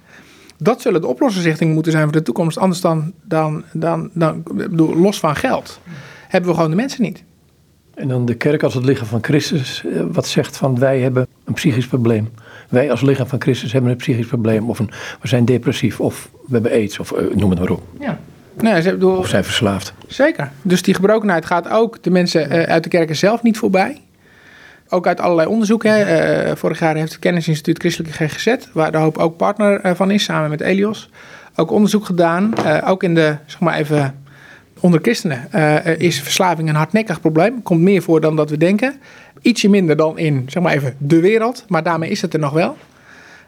Speaker 2: Dat zullen de oplossingsrichtingen moeten zijn voor de toekomst. Anders dan, dan, dan, dan bedoel, los van geld, hebben we gewoon de mensen niet.
Speaker 1: En dan de kerk als het lichaam van Christus, eh, wat zegt van wij hebben een psychisch probleem. Wij als lichaam van Christus hebben een psychisch probleem. Of een, we zijn depressief, of we hebben aids, of uh, noem het maar op.
Speaker 2: Ja. Nee, ze, bedoel,
Speaker 1: of zijn verslaafd.
Speaker 2: Zeker. Dus die gebrokenheid gaat ook de mensen uh, uit de kerken zelf niet voorbij. Ook uit allerlei onderzoeken. Uh, vorig jaar heeft het Kennisinstituut Christelijke GGZ, waar de hoop ook partner uh, van is, samen met Elios, ook onderzoek gedaan. ook in de, zeg maar even, onder christenen is verslaving een hardnekkig probleem. Komt meer voor dan dat we denken. Ietsje minder dan in, zeg maar even, de wereld. Maar daarmee is het er nog wel.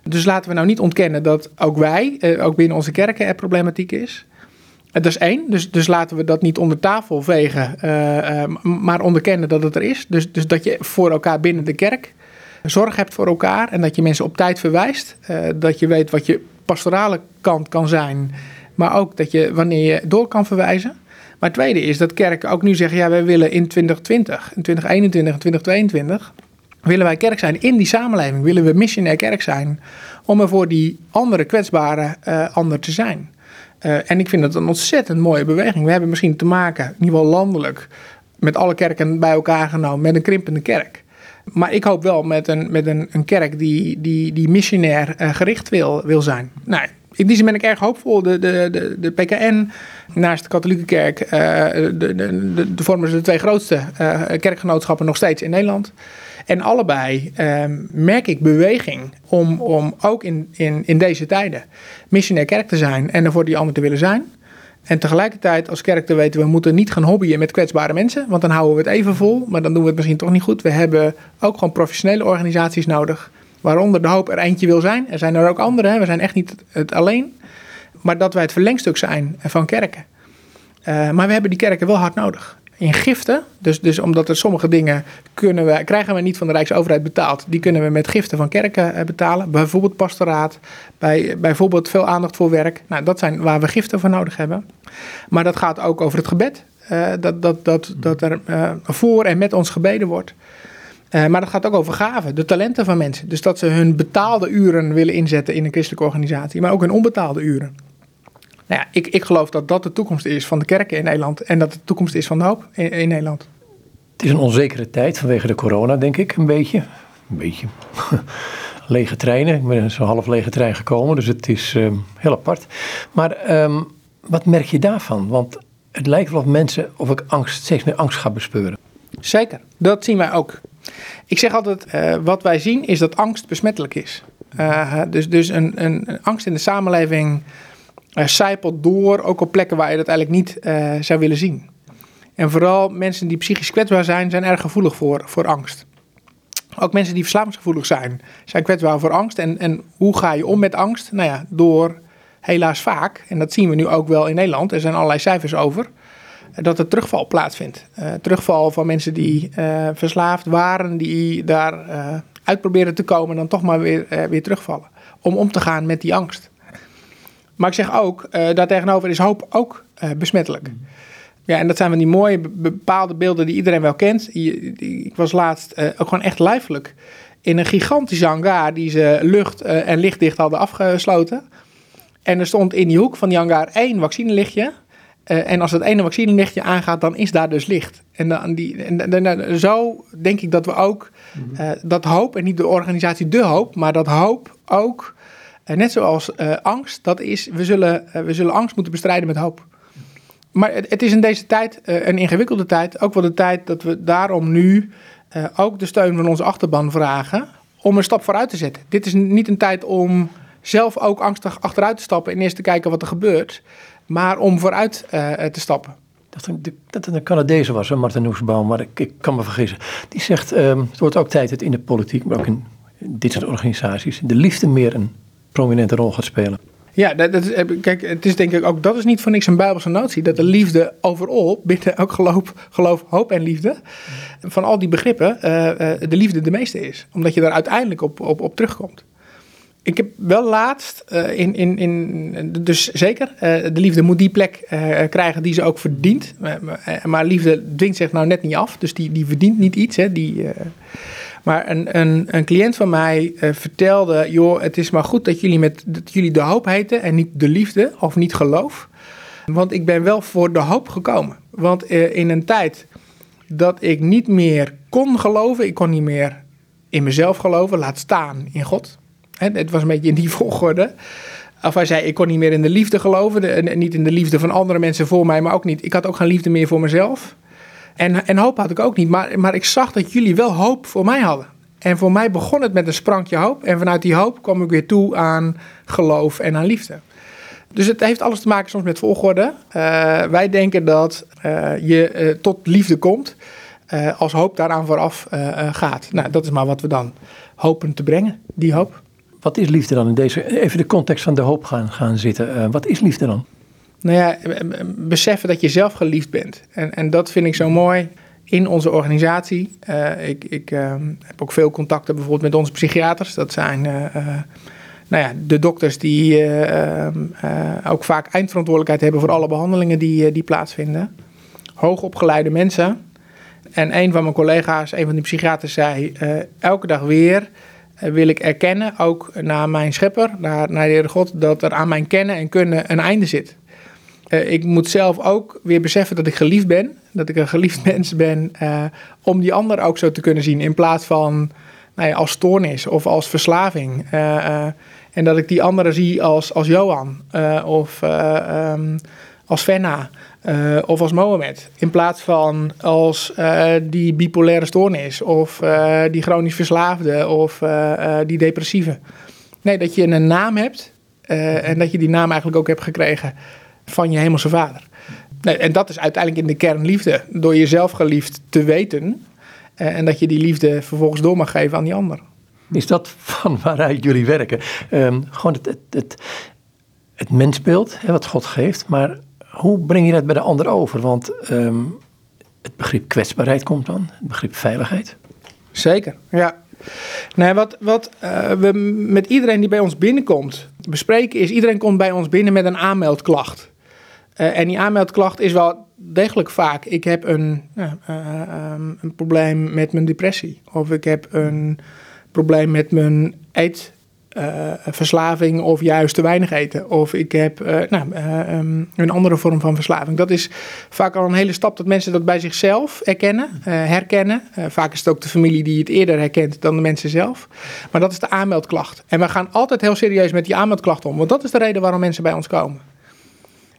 Speaker 2: Dus laten we nou niet ontkennen dat ook wij, ook binnen onze kerken, er problematiek is. Dat is één, dus, dus laten we dat niet onder tafel vegen, uh, uh, maar onderkennen dat het er is. Dus, dus dat je voor elkaar binnen de kerk zorg hebt voor elkaar en dat je mensen op tijd verwijst. Dat je weet wat je pastorale kant kan zijn, maar ook dat je wanneer je door kan verwijzen. Maar het tweede is dat kerken ook nu zeggen, ja, wij willen in 2020, in 2021 en 2022 willen wij kerk zijn in die samenleving? Willen we missionair kerk zijn om er voor die andere kwetsbare ander te zijn. Uh, en ik vind het een ontzettend mooie beweging. We hebben misschien te maken, in ieder geval landelijk, met alle kerken bij elkaar genomen, met een krimpende kerk. Maar ik hoop wel met een, met een, een kerk die, die, die missionair uh, gericht wil, wil zijn. Nou, in die zin ben ik erg hoopvol. De, de, de, de PKN naast de katholieke kerk, uh, de, de, de, de, vormen ze de twee grootste uh, kerkgenootschappen nog steeds in Nederland. En allebei uh, merk ik beweging om, om ook in, in, in deze tijden missionair kerk te zijn en er voor die ander te willen zijn. En tegelijkertijd als kerk te weten, we moeten niet gaan hobbyen met kwetsbare mensen, want dan houden we het even vol, maar dan doen we het misschien toch niet goed. We hebben ook gewoon professionele organisaties nodig, waaronder de hoop er eentje wil zijn. Er zijn er ook andere, hè? we zijn echt niet het alleen, maar dat wij het verlengstuk zijn van kerken. Uh, maar we hebben die kerken wel hard nodig in giften. Dus, dus omdat er sommige dingen kunnen we, krijgen we niet van de Rijksoverheid betaald. Die kunnen we met giften van kerken eh, betalen. Bijvoorbeeld pastoraat. Bij, bijvoorbeeld veel aandacht voor werk. Nou, dat zijn waar we giften voor nodig hebben. Maar dat gaat ook over het gebed. Uh, dat, dat, dat, dat er voor en met ons gebeden wordt. Uh, maar dat gaat ook over gaven, de talenten van mensen. Dus dat ze hun betaalde uren willen inzetten in een christelijke organisatie, maar ook hun onbetaalde uren. Nou ja, ik, ik geloof dat dat de toekomst is van de kerken in Nederland en dat de toekomst is van de hoop in, in Nederland.
Speaker 1: Het is een onzekere tijd vanwege de corona, denk ik, een beetje. Een beetje. [laughs] lege treinen. Ik ben zo half lege trein gekomen, dus het is um, heel apart. Maar um, wat merk je daarvan? Want het lijkt wel of mensen, of ik angst, steeds meer angst ga bespeuren.
Speaker 2: Zeker, dat zien wij ook. Ik zeg altijd, uh, wat wij zien is dat angst besmettelijk is. Uh, dus dus een, een, angst in de samenleving uh, zijpelt door, ook op plekken waar je dat eigenlijk niet zou willen zien. En vooral mensen die psychisch kwetsbaar zijn, zijn erg gevoelig voor, voor angst. Ook mensen die verslavingsgevoelig zijn, zijn kwetsbaar voor angst. En, en hoe ga je om met angst? Nou ja, door helaas vaak, en dat zien we nu ook wel in Nederland, er zijn allerlei cijfers over, dat er terugval plaatsvindt. Uh, terugval van mensen die uh, verslaafd waren, die daar uh, uit proberen te komen en dan toch maar weer, weer terugvallen. Om om te gaan met die angst. Maar ik zeg ook, daartegenover is hoop ook besmettelijk. Ja, en dat zijn van die mooie bepaalde beelden die iedereen wel kent. Ik was laatst ook gewoon echt lijfelijk in een gigantische hangar die ze lucht- en lichtdicht hadden afgesloten. En er stond in die hoek van die hangar één vaccinelichtje. En als dat ene vaccinelichtje aangaat, dan is daar dus licht. En, dan die, en, en zo denk ik dat we ook dat hoop, en niet de organisatie De Hoop, maar dat hoop ook en net zoals angst, dat is, we zullen, we zullen angst moeten bestrijden met hoop. Maar het, het is in deze tijd een ingewikkelde tijd. Ook wel de tijd dat we daarom nu ook de steun van onze achterban vragen. Om een stap vooruit te zetten. Dit is niet een tijd om zelf ook angstig achteruit te stappen en eerst te kijken wat er gebeurt. Maar om vooruit te stappen.
Speaker 1: Dat het een Canadees was, Martin Noesbaum, maar ik, ik, kan me vergissen. Die zegt, um, het wordt ook tijd dat in de politiek, maar ook in dit soort organisaties, de liefde meer een prominente rol gaat spelen.
Speaker 2: Ja, dat, dat, kijk, het is denk ik ook, dat is niet voor niks een Bijbelse notie. Dat de liefde overal, binnen ook geloof, geloof hoop en liefde, van al die begrippen, uh, uh, de liefde de meeste is. Omdat je daar uiteindelijk op, op, op terugkomt. Ik heb wel laatst, uh, in, in, in, dus zeker, de liefde moet die plek krijgen die ze ook verdient. maar liefde dwingt zich nou net niet af, dus die, die verdient niet iets. Hè, die, maar een, een, een cliënt van mij vertelde: joh, het is maar goed dat jullie, met, dat jullie de hoop heten en niet de liefde of niet geloof. Want ik ben wel voor de hoop gekomen. Want in een tijd dat ik niet meer kon geloven, ik kon niet meer in mezelf geloven, laat staan in God. Het was een beetje in die [laughs] volgorde. Of hij zei, ik kon niet meer in de liefde geloven. Niet in de liefde van andere mensen voor mij, maar ook niet. Ik had ook geen liefde meer voor mezelf. En, en hoop had ik ook niet, maar, maar ik zag dat jullie wel hoop voor mij hadden. En voor mij begon het met een sprankje hoop. En vanuit die hoop kwam ik weer toe aan geloof en aan liefde. Dus het heeft alles te maken soms met volgorde. Uh, wij denken dat uh, je uh, tot liefde komt als hoop daaraan vooraf gaat. Nou, dat is maar wat we dan hopen te brengen, die hoop.
Speaker 1: Wat is liefde dan in deze, even de context van de hoop gaan, gaan zitten. wat is liefde dan?
Speaker 2: nou ja, beseffen dat je zelf geliefd bent. En, en dat vind ik zo mooi in onze organisatie. Ik ik heb ook veel contacten bijvoorbeeld met onze psychiaters. Dat zijn nou ja, de dokters die ook vaak eindverantwoordelijkheid hebben voor alle behandelingen die, die plaatsvinden. Hoogopgeleide mensen. En een van mijn collega's, een van die psychiaters, zei elke dag weer wil ik erkennen, ook naar mijn schepper, naar, naar de Heere God, dat er aan mijn kennen en kunnen een einde zit. ik moet zelf ook weer beseffen dat ik geliefd ben, dat ik een geliefd [laughs] mens ben, om die ander ook zo te kunnen zien, in plaats van nou ja, als stoornis of als verslaving. en dat ik die andere zie als, als Johan of um, als Fenna. Uh, of als Mohammed. In plaats van als uh, die bipolaire stoornis of uh, die chronisch verslaafde of die depressieve. Nee, dat je een naam hebt en dat je die naam eigenlijk ook hebt gekregen van je hemelse vader. Nee, en dat is uiteindelijk in de kern liefde. Door jezelf geliefd te weten en dat je die liefde vervolgens door mag geven aan die ander.
Speaker 1: Is dat van waaruit jullie werken? Um, gewoon het, het, het, het mensbeeld hè, wat God geeft, maar hoe breng je dat bij de ander over? Want ehm, het begrip kwetsbaarheid komt dan, het begrip veiligheid.
Speaker 2: Zeker, ja. Nee, wat, wat uh, we met iedereen die bij ons binnenkomt bespreken is, iedereen komt bij ons binnen met een aanmeldklacht. Uh, en die aanmeldklacht is wel degelijk vaak, ik heb een, uh, um, een probleem met mijn depressie. Of ik heb een probleem met mijn eet, uh, verslaving of juist te weinig eten. Of ik heb uh, nou, uh, um, een andere vorm van verslaving. Dat is vaak al een hele stap dat mensen dat bij zichzelf erkennen, herkennen. vaak is het ook de familie die het eerder herkent dan de mensen zelf. Maar dat is de aanmeldklacht. En we gaan altijd heel serieus met die aanmeldklacht om. Want dat is de reden waarom mensen bij ons komen.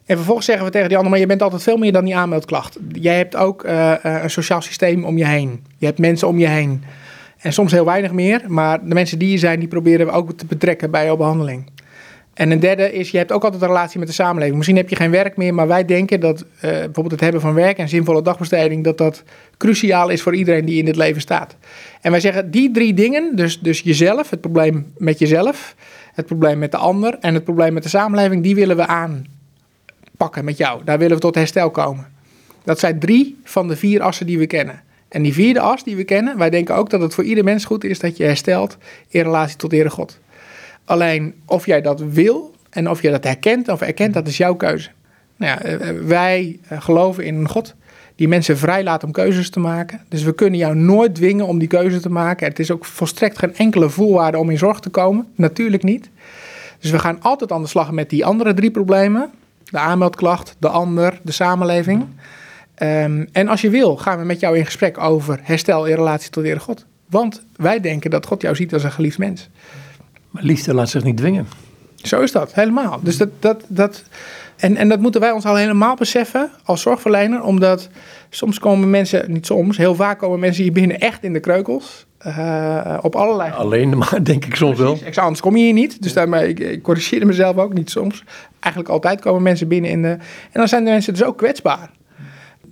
Speaker 2: En vervolgens zeggen we tegen die ander, maar je bent altijd veel meer dan die aanmeldklacht. Jij hebt ook een sociaal systeem om je heen. Je hebt mensen om je heen. En soms heel weinig meer, maar de mensen die hier zijn, die proberen we ook te betrekken bij jouw behandeling. En een derde is, je hebt ook altijd een relatie met de samenleving. Misschien heb je geen werk meer, maar wij denken dat uh, bijvoorbeeld het hebben van werk en zinvolle dagbesteding, dat dat cruciaal is voor iedereen die in dit leven staat. En wij zeggen, die drie dingen, dus, dus jezelf, het probleem met jezelf, het probleem met de ander en het probleem met de samenleving, die willen we aanpakken met jou. Daar willen we tot herstel komen. Dat zijn drie van de vier assen die we kennen. En die vierde as die we kennen, wij denken ook dat het voor ieder mens goed is dat je herstelt in relatie tot Heere God. Alleen of jij dat wil en of jij dat herkent of erkent, dat is jouw keuze. Nou ja, eh, eh, wij eh, geloven in een God die mensen vrij laat om keuzes te maken. Dus we kunnen jou nooit dwingen om die keuze te maken. Het is ook volstrekt geen enkele voorwaarde om in zorg te komen. Natuurlijk niet. Dus we gaan altijd aan de slag met die andere drie problemen. De aanmeldklacht, de ander, de samenleving. Um, en als je wil, gaan we met jou in gesprek over herstel in relatie tot de Heer God. Want wij denken dat God jou ziet als een geliefd mens.
Speaker 1: Maar liefde laat zich niet dwingen.
Speaker 2: Zo is dat, helemaal. Dus dat, dat, dat, en, en dat moeten wij ons al helemaal beseffen als zorgverlener, omdat soms komen mensen, niet soms, heel vaak komen mensen hier binnen echt in de kreukels. Uh, op allerlei.
Speaker 1: Alleen maar, denk ik soms Precies.
Speaker 2: wel. Anders kom je hier niet. Dus daarmee, ik, ik corrigeer mezelf ook niet soms. Eigenlijk altijd komen mensen binnen in de. En dan zijn de mensen dus ook kwetsbaar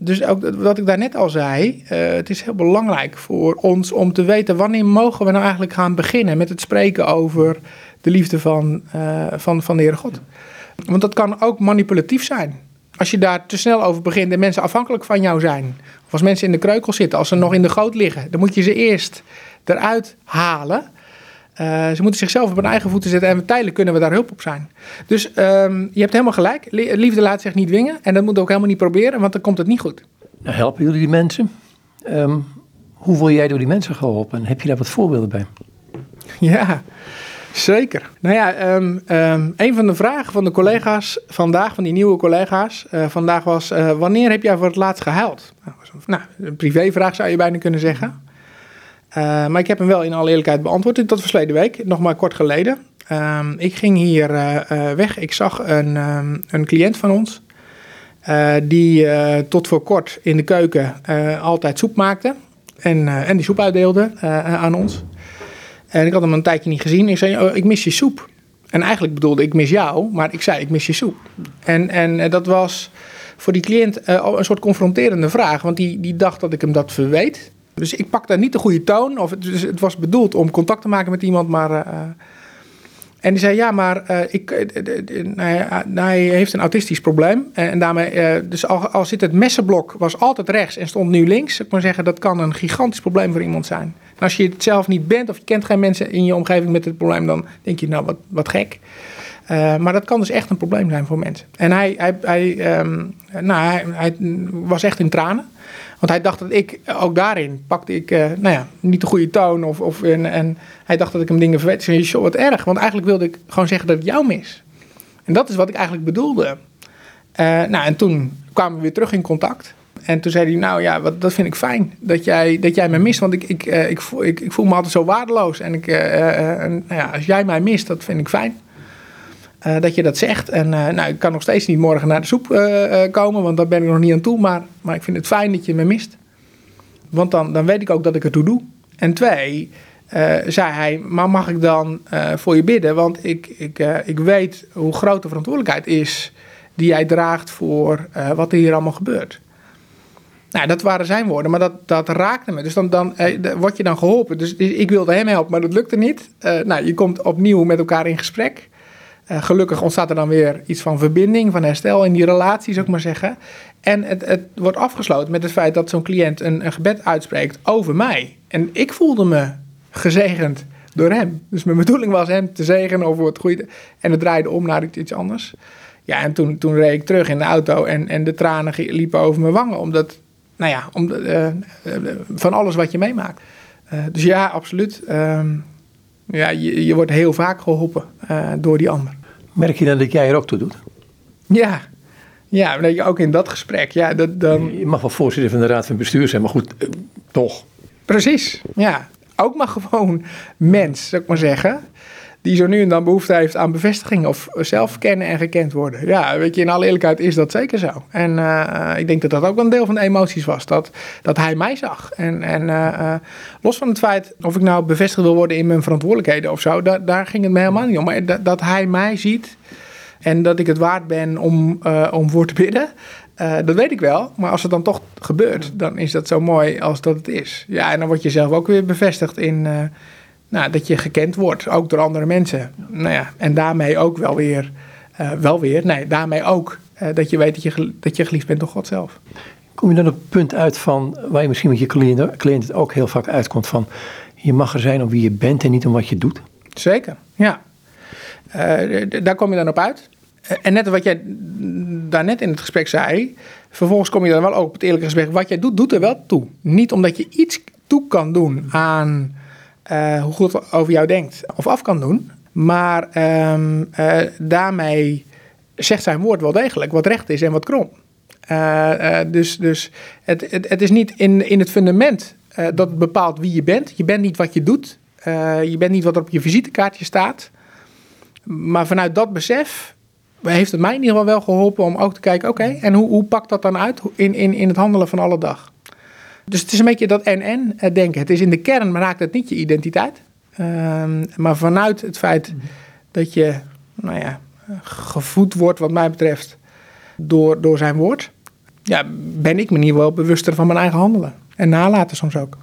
Speaker 2: dus ook wat ik daarnet al zei, uh, het is heel belangrijk voor ons om te weten wanneer mogen we nou eigenlijk gaan beginnen met het spreken over de liefde van, uh, van, van de Heere God. Want dat kan ook manipulatief zijn. Als je daar te snel over begint en mensen afhankelijk van jou zijn, of als mensen in de kreukel zitten, als ze nog in de goot liggen, dan moet je ze eerst eruit halen. Uh, ze moeten zichzelf op hun eigen voeten zetten en tijdelijk kunnen we daar hulp op zijn. Dus um, je hebt helemaal gelijk. Liefde laat zich niet dwingen en dat moet ook helemaal niet proberen, want dan komt het niet goed.
Speaker 1: Nou, helpen jullie die mensen? Um, hoe word jij door die mensen geholpen? Heb je daar wat voorbeelden bij?
Speaker 2: Ja, zeker. Nou ja, um, een van de vragen van de collega's vandaag, van die nieuwe collega's, uh, vandaag was: uh, Wanneer heb jij voor het laatst gehuild? Nou, nou, een privévraag zou je bijna kunnen zeggen. Uh, maar ik heb hem wel in alle eerlijkheid beantwoord. Dat was verleden week, nog maar kort geleden. Um, ik ging hier uh, uh, weg. Ik zag een, um, een cliënt van ons. die tot voor kort in de keuken altijd soep maakte. En, en die soep uitdeelde aan ons. En ik had hem een tijdje niet gezien. Ik zei, oh, ik mis je soep. En eigenlijk bedoelde ik mis jou, maar ik zei ik mis je soep. En, en dat was voor die cliënt een soort confronterende vraag. Want die, die dacht dat ik hem dat verweet. Dus ik pakte niet de goede toon. Of het, dus het was bedoeld om contact te maken met iemand, maar. Uh, en die zei: Ja, maar uh, ik, uh, hij, heeft een autistisch probleem. En, daarmee, dus al, zit het messenblok was altijd rechts en stond nu links. Ik maar zeggen, dat kan een gigantisch probleem voor iemand zijn. Als je het zelf niet bent of je kent geen mensen in je omgeving met het probleem, dan denk je: Nou, wat, wat gek. maar dat kan dus echt een probleem zijn voor mensen. En hij, hij, hij, ehm, nou, hij, was echt in tranen. Want hij dacht dat ik, ook daarin pakte ik, nou ja, niet de goede toon. Of, of, en, en hij dacht dat ik hem dingen verwet. Ik zei, wat erg. Want eigenlijk wilde ik gewoon zeggen dat ik jou mis. En dat is wat ik eigenlijk bedoelde. nou, en toen kwamen we weer terug in contact. En toen zei hij, nou ja, dat vind ik fijn dat jij, dat jij me mist. Want ik, ik, ik, voel, ik, voel me altijd zo waardeloos. En, ik, nou ja, als jij mij mist, dat vind ik fijn. Dat je dat zegt. En nou, ik kan nog steeds niet morgen naar de soep komen, want daar ben ik nog niet aan toe. Maar, maar ik vind het fijn dat je me mist. Want dan, dan weet ik ook dat ik het toe doe. En twee, zei hij, maar mag ik dan voor je bidden? Want ik, ik, ik weet hoe groot de verantwoordelijkheid is die jij draagt voor wat er hier allemaal gebeurt. Nou, dat waren zijn woorden, maar dat, dat raakte me. Dus dan, dan eh, word je dan geholpen. Dus ik wilde hem helpen, maar dat lukte niet. Nou, je komt opnieuw met elkaar in gesprek. Uh, gelukkig ontstaat er dan weer iets van verbinding, van herstel in die relatie, zou ik maar zeggen. En het, het wordt afgesloten met het feit dat zo'n cliënt een, een gebed uitspreekt over mij. En ik voelde me gezegend door hem. Dus mijn bedoeling was hem te zegenen over het goede. En het draaide om naar iets anders. Ja, en toen, toen reed ik terug in de auto en, en de tranen liepen over mijn wangen. Omdat nou ja, om, uh, van alles wat je meemaakt. Dus ja, absoluut. Uh, ja, je, je wordt heel vaak geholpen door die ander.
Speaker 1: Merk je dan dat jij er ook toe doet?
Speaker 2: Ja, ja, dat je ook in dat gesprek. Ja, dat, dan...
Speaker 1: Je mag wel voorzitter van de Raad van Bestuur zijn, maar goed, toch.
Speaker 2: Precies, ja. Ook maar gewoon mens, zou ik maar zeggen die zo nu en dan behoefte heeft aan bevestiging of zelf kennen en gekend worden. Ja, weet je, in alle eerlijkheid is dat zeker zo. En uh, ik denk dat dat ook een deel van de emoties was, dat, dat hij mij zag. En, en uh, los van het feit of ik nou bevestigd wil worden in mijn verantwoordelijkheden of zo, da daar ging het me helemaal niet om. Maar dat, dat hij mij ziet en dat ik het waard ben om, om voor te bidden. Dat weet ik wel, maar als het dan toch gebeurt, dan is dat zo mooi als dat het is. Ja, en dan word je zelf ook weer bevestigd in, nou, dat je gekend wordt, ook door andere mensen. Nou ja, en daarmee ook wel weer, uh, wel weer, nee, daarmee ook uh, dat je weet dat je, dat je geliefd bent door God zelf.
Speaker 1: Kom je dan op het punt uit van, waar je misschien met je cliënt, cliënt het ook heel vaak uitkomt van, je mag er zijn om wie je bent en niet om wat je doet?
Speaker 2: Zeker, ja. Uh, daar kom je dan op uit. En net wat jij daarnet in het gesprek zei, vervolgens kom je dan wel ook op het eerlijke gesprek. Wat jij doet, doet er wel toe. Niet omdat je iets toe kan doen aan uh, hoe goed over jou denkt of af kan doen. Maar um, uh, daarmee zegt zijn woord wel degelijk wat recht is en wat krom. Uh, dus dus het, het, het, is niet in, in het fundament dat bepaalt wie je bent. Je bent niet wat je doet. je bent niet wat er op je visitekaartje staat. Maar vanuit dat besef heeft het mij in ieder geval wel geholpen om ook te kijken: oké, en hoe, hoe pakt dat dan uit in, in, in het handelen van alle dag? Dus het is een beetje dat en-en eh, denken. Het is in de kern, maar raakt het niet je identiteit. Um, maar vanuit het feit dat je, nou ja, gevoed wordt, wat mij betreft, door, door zijn woord, ja, ben ik me niet wel bewuster van mijn eigen handelen. En nalaten soms ook.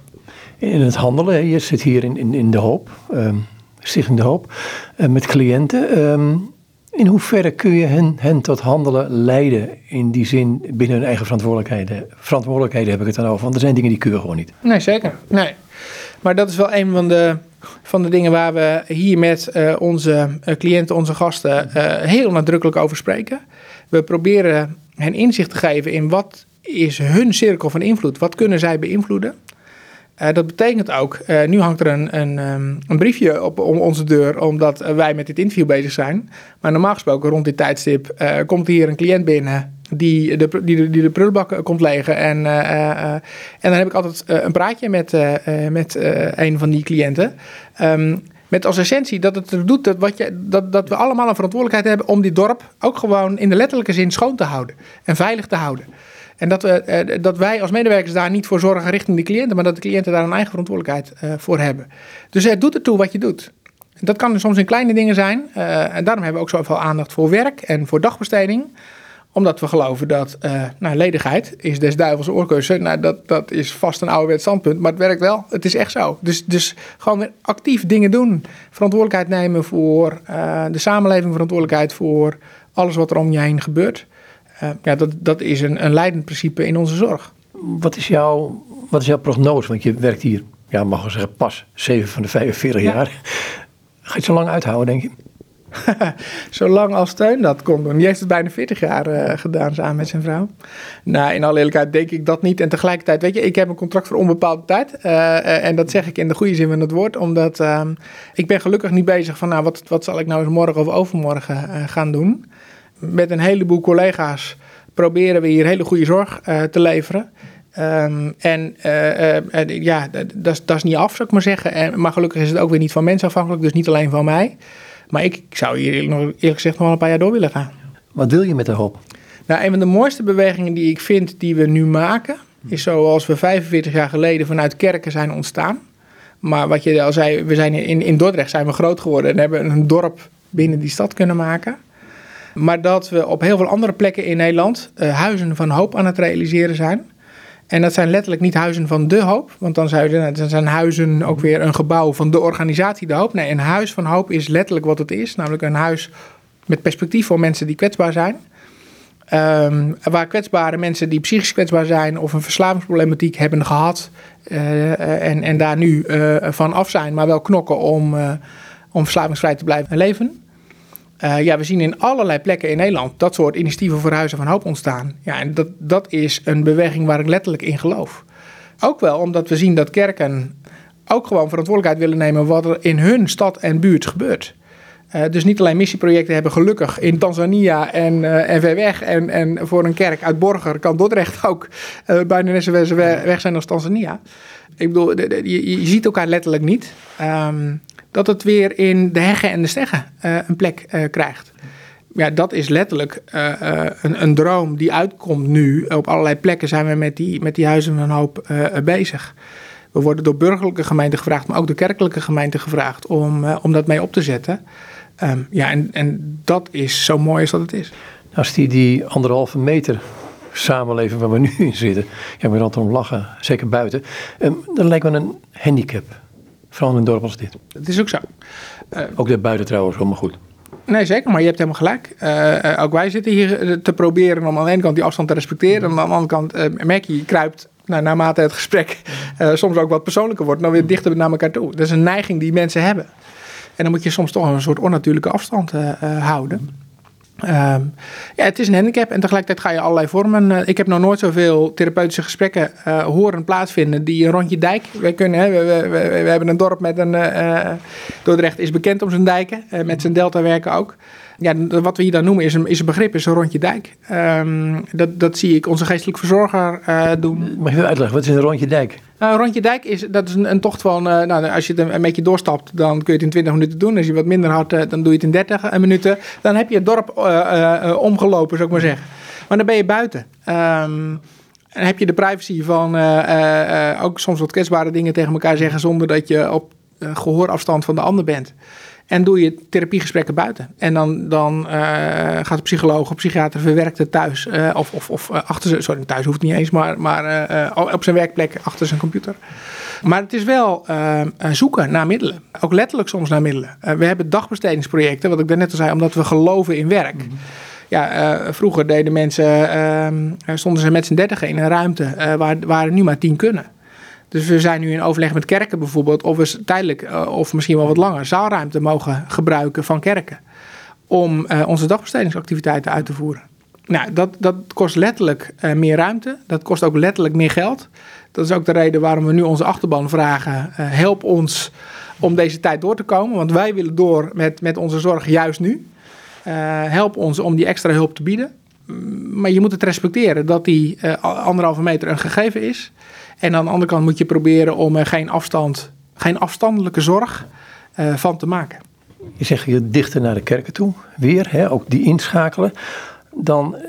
Speaker 1: In het handelen, je zit hier in, in, in De Hoop, um, Stichting De Hoop, uh, met cliënten. Um, in hoeverre kun je hen, hen tot handelen leiden in die zin binnen hun eigen verantwoordelijkheden? Verantwoordelijkheden heb ik het dan over, want er zijn dingen die kun je gewoon niet.
Speaker 2: Nee, zeker. Nee. Maar dat is wel een van de, van de dingen waar we hier met uh, onze uh, cliënten, onze gasten, uh, heel nadrukkelijk over spreken. We proberen hen inzicht te geven in wat is hun cirkel van invloed, wat kunnen zij beïnvloeden. Uh, dat betekent ook, uh, nu hangt er een, een, um, een, briefje op om onze deur, omdat wij met dit interview bezig zijn. Maar normaal gesproken, rond dit tijdstip, uh, komt hier een cliënt binnen die de, die de, prullenbak komt legen. En, en dan heb ik altijd een praatje met, met een van die cliënten. Um, met als essentie dat het er doet dat, wat dat, dat we allemaal een verantwoordelijkheid hebben om dit dorp ook gewoon in de letterlijke zin schoon te houden en veilig te houden. En dat, we, eh, dat wij als medewerkers daar niet voor zorgen richting de cliënten, maar dat de cliënten daar een eigen verantwoordelijkheid uh, voor hebben. Dus het doet ertoe wat je doet. Dat kan soms in kleine dingen zijn. Uh, en daarom hebben we ook zoveel aandacht voor werk en voor dagbesteding omdat we geloven dat nou, ledigheid is des duivels. Nou, dat, dat is vast een ouderwets standpunt, maar het werkt wel. Het is echt zo. Dus, dus gewoon weer actief dingen doen. Verantwoordelijkheid nemen voor de samenleving, verantwoordelijkheid voor alles wat er om je heen gebeurt. Uh, ja, dat, dat is een, een leidend principe in onze zorg.
Speaker 1: Wat is, jouw, wat is jouw prognose? Want je werkt hier, ja, mag ik zeggen, pas 7 van de 45 ja. jaar. Ga je het zo lang uithouden, denk je? [laughs]
Speaker 2: Zolang als Steun dat kon doen. Die heeft het bijna 40 jaar uh, gedaan samen met zijn vrouw. Nou, in alle eerlijkheid denk ik dat niet. En tegelijkertijd, weet je, ik heb een contract voor onbepaalde tijd. Uh, en dat zeg ik in de goede zin van het woord. Omdat uh, ik ben gelukkig niet bezig van, nou, wat, wat zal ik nou eens morgen of overmorgen gaan doen. Met een heleboel collega's proberen we hier hele goede zorg te leveren. Um, en uh, ja, dat is niet af, zou ik maar zeggen. En, maar gelukkig is het ook weer niet van mensen afhankelijk, dus niet alleen van mij. Maar ik, ik zou hier eerlijk gezegd nog wel een paar jaar door willen gaan.
Speaker 1: Wat wil je met de hoop?
Speaker 2: Nou, een van de mooiste bewegingen die ik vind die we nu maken, is zoals we 45 jaar geleden vanuit kerken zijn ontstaan. Maar wat je al zei, we zijn in, in Dordrecht zijn we groot geworden en hebben een dorp binnen die stad kunnen maken. Maar dat we op heel veel andere plekken in Nederland uh, huizen van hoop aan het realiseren zijn. En dat zijn letterlijk niet huizen van de hoop, want dan zijn huizen ook weer een gebouw van de organisatie De Hoop. Nee, een huis van hoop is letterlijk wat het is, namelijk een huis met perspectief voor mensen die kwetsbaar zijn. Um, waar kwetsbare mensen die psychisch kwetsbaar zijn of een verslavingsproblematiek hebben gehad uh, en, en daar nu uh, van af zijn, maar wel knokken om, om verslavingsvrij te blijven leven. Uh, ja, we zien in allerlei plekken in Nederland dat soort initiatieven voor Huizen van Hoop ontstaan. Ja, en dat, dat is een beweging waar ik letterlijk in geloof. Ook wel omdat we zien dat kerken ook gewoon verantwoordelijkheid willen nemen wat er in hun stad en buurt gebeurt. Uh, dus niet alleen missieprojecten hebben gelukkig in Tanzania en, uh, en ver weg. En, en voor een kerk uit Borger kan Dordrecht ook uh, bijna net zo weg zijn als Tanzania. Ik bedoel, je, je ziet elkaar letterlijk niet. Um, dat het weer in de heggen en de steggen uh, een plek uh, krijgt. Ja, dat is letterlijk uh, een, een, droom die uitkomt nu. Op allerlei plekken zijn we met die, met die huizen een hoop bezig. We worden door burgerlijke gemeenten gevraagd, maar ook door kerkelijke gemeenten gevraagd om, om dat mee op te zetten. Um, ja, en, en dat is zo mooi als dat het is.
Speaker 1: Als die, die anderhalve meter samenleving waar we nu in zitten, ja, we altijd om lachen, zeker buiten, um, dan lijkt me een handicap. Vooral in een dorp als dit.
Speaker 2: Dat is ook zo.
Speaker 1: Uh, ook daarbuiten trouwens, helemaal goed.
Speaker 2: Nee, zeker, maar je hebt helemaal gelijk. Uh, ook wij zitten hier te proberen om aan de ene kant die afstand te respecteren. En aan de andere kant uh, merk je, je kruipt nou, naarmate het gesprek soms ook wat persoonlijker wordt, dan weer dichter naar elkaar toe. Dat is een neiging die mensen hebben. En dan moet je soms toch een soort onnatuurlijke afstand houden. Um, ja, het is een handicap en tegelijkertijd ga je allerlei vormen. Uh, ik heb nog nooit zoveel therapeutische gesprekken uh, horen plaatsvinden die een rondje dijk. Wij kunnen, hè, we, we, we, hebben een dorp met een. Uh, Dordrecht is bekend om zijn dijken, met zijn deltawerken ook. Ja, wat we hier dan noemen is een, is een begrip, is een rondje dijk. Um, dat, dat zie ik onze geestelijk verzorger doen.
Speaker 1: Mag je even uitleggen, wat is een rondje dijk?
Speaker 2: Nou, rondje dijk is, dat is een, een tocht van, uh, nou, als je het een, beetje doorstapt, dan kun je het in 20 minuten doen. Als je wat minder hard, uh, dan doe je het in 30 minuten. Dan heb je het dorp omgelopen, zou ik maar zeggen. Maar dan ben je buiten. Um, en heb je de privacy van ook soms wat kwetsbare dingen tegen elkaar zeggen zonder dat je op gehoorafstand van de ander bent. En doe je therapiegesprekken buiten. En dan, dan uh, gaat de psycholoog of psychiater verwerkt het thuis. Uh, of of, of uh, achter zijn, sorry, thuis hoeft niet eens, maar, maar op zijn werkplek achter zijn computer. Maar het is wel zoeken naar middelen. Ook letterlijk soms naar middelen. we hebben dagbestedingsprojecten, wat ik daarnet al zei, omdat we geloven in werk. Mm -hmm. Ja, vroeger deden mensen, ehm, stonden ze met z'n dertigen in een ruimte waar, waar er nu maar tien kunnen. Dus we zijn nu in overleg met kerken bijvoorbeeld, of we tijdelijk uh, of misschien wel wat langer zaalruimte mogen gebruiken van kerken. Om uh, onze dagbestedingsactiviteiten uit te voeren. Nou, dat, dat kost letterlijk uh, meer ruimte. Dat kost ook letterlijk meer geld. Dat is ook de reden waarom we nu onze achterban vragen: help ons om deze tijd door te komen. Want wij willen door met, met onze zorg juist nu. help ons om die extra hulp te bieden. Maar je moet het respecteren dat die anderhalve meter een gegeven is. En aan de andere kant moet je proberen om er geen afstand, geen afstandelijke zorg uh, van te maken.
Speaker 1: Je zegt je dichter naar de kerken toe, weer, hè, ook die inschakelen. Dan, eh,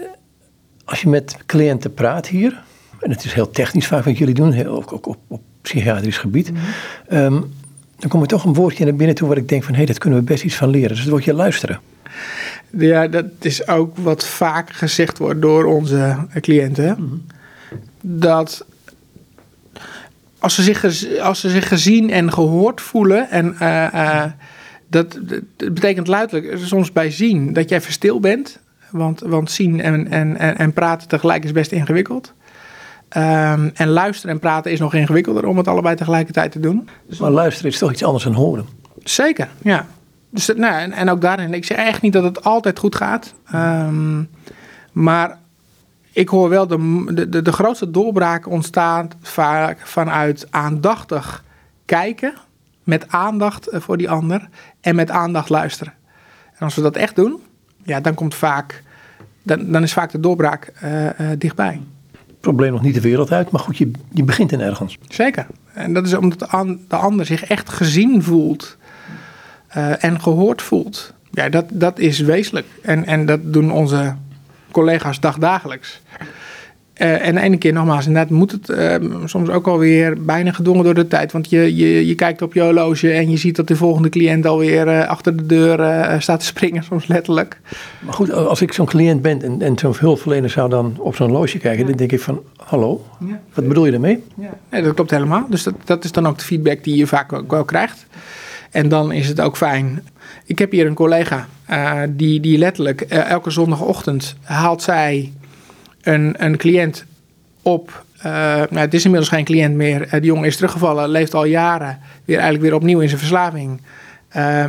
Speaker 1: als je met cliënten praat hier, en het is heel technisch vaak wat jullie doen, ook, ook op, op psychiatrisch gebied. Mm -hmm. um, dan kom je toch een woordje naar binnen toe waar ik denk van hé, hey, dat kunnen we best iets van leren. Dus het wordt je luisteren.
Speaker 2: Ja, dat is ook wat vaak gezegd wordt door onze cliënten. Mm -hmm. Dat als ze, zich, als ze zich gezien en gehoord voelen. En uh, uh, dat, dat, betekent luidelijk soms bij zien dat jij even stil bent. Want, want zien en, en, en praten tegelijk is best ingewikkeld. Um, en luisteren en praten is nog ingewikkelder om het allebei tegelijkertijd te doen.
Speaker 1: Dus maar luisteren is toch iets anders dan horen?
Speaker 2: Zeker, ja. Dus nou, en, en ook daarin, ik zeg echt niet dat het altijd goed gaat. Ehm, maar ik hoor wel, de, de, de grootste doorbraak ontstaat vaak vanuit aandachtig kijken. Met aandacht voor die ander en met aandacht luisteren. En als we dat echt doen, ja, dan komt vaak, dan, dan is vaak de doorbraak uh, uh, dichtbij.
Speaker 1: Probleem nog niet de wereld uit, maar goed, je, je begint in ergens.
Speaker 2: Zeker. En dat is omdat de ander zich echt gezien voelt uh, en gehoord voelt. Ja, dat, dat is wezenlijk. En, en dat doen onze collega's dagdagelijks. Uh, en de ene keer nogmaals, inderdaad moet het uh, soms ook alweer bijna gedwongen door de tijd. Want je, je, je kijkt op je horloge en je ziet dat de volgende cliënt alweer uh, achter de deur staat te springen, [laughs] soms letterlijk.
Speaker 1: Maar goed, als ik zo'n cliënt ben en, en zo'n hulpverlener zou dan op zo'n horloge kijken, ja. dan denk ik van, hallo, ja. wat bedoel je daarmee?
Speaker 2: Ja. Nee, dat klopt helemaal. Dus dat, dat is dan ook de feedback die je vaak ook wel krijgt. En dan is het ook fijn. Ik heb hier een collega die, die letterlijk elke zondagochtend haalt zij een, een cliënt op. Uh, nou, het is inmiddels geen cliënt meer. Die jongen is teruggevallen, leeft al jaren weer eigenlijk weer opnieuw in zijn verslaving.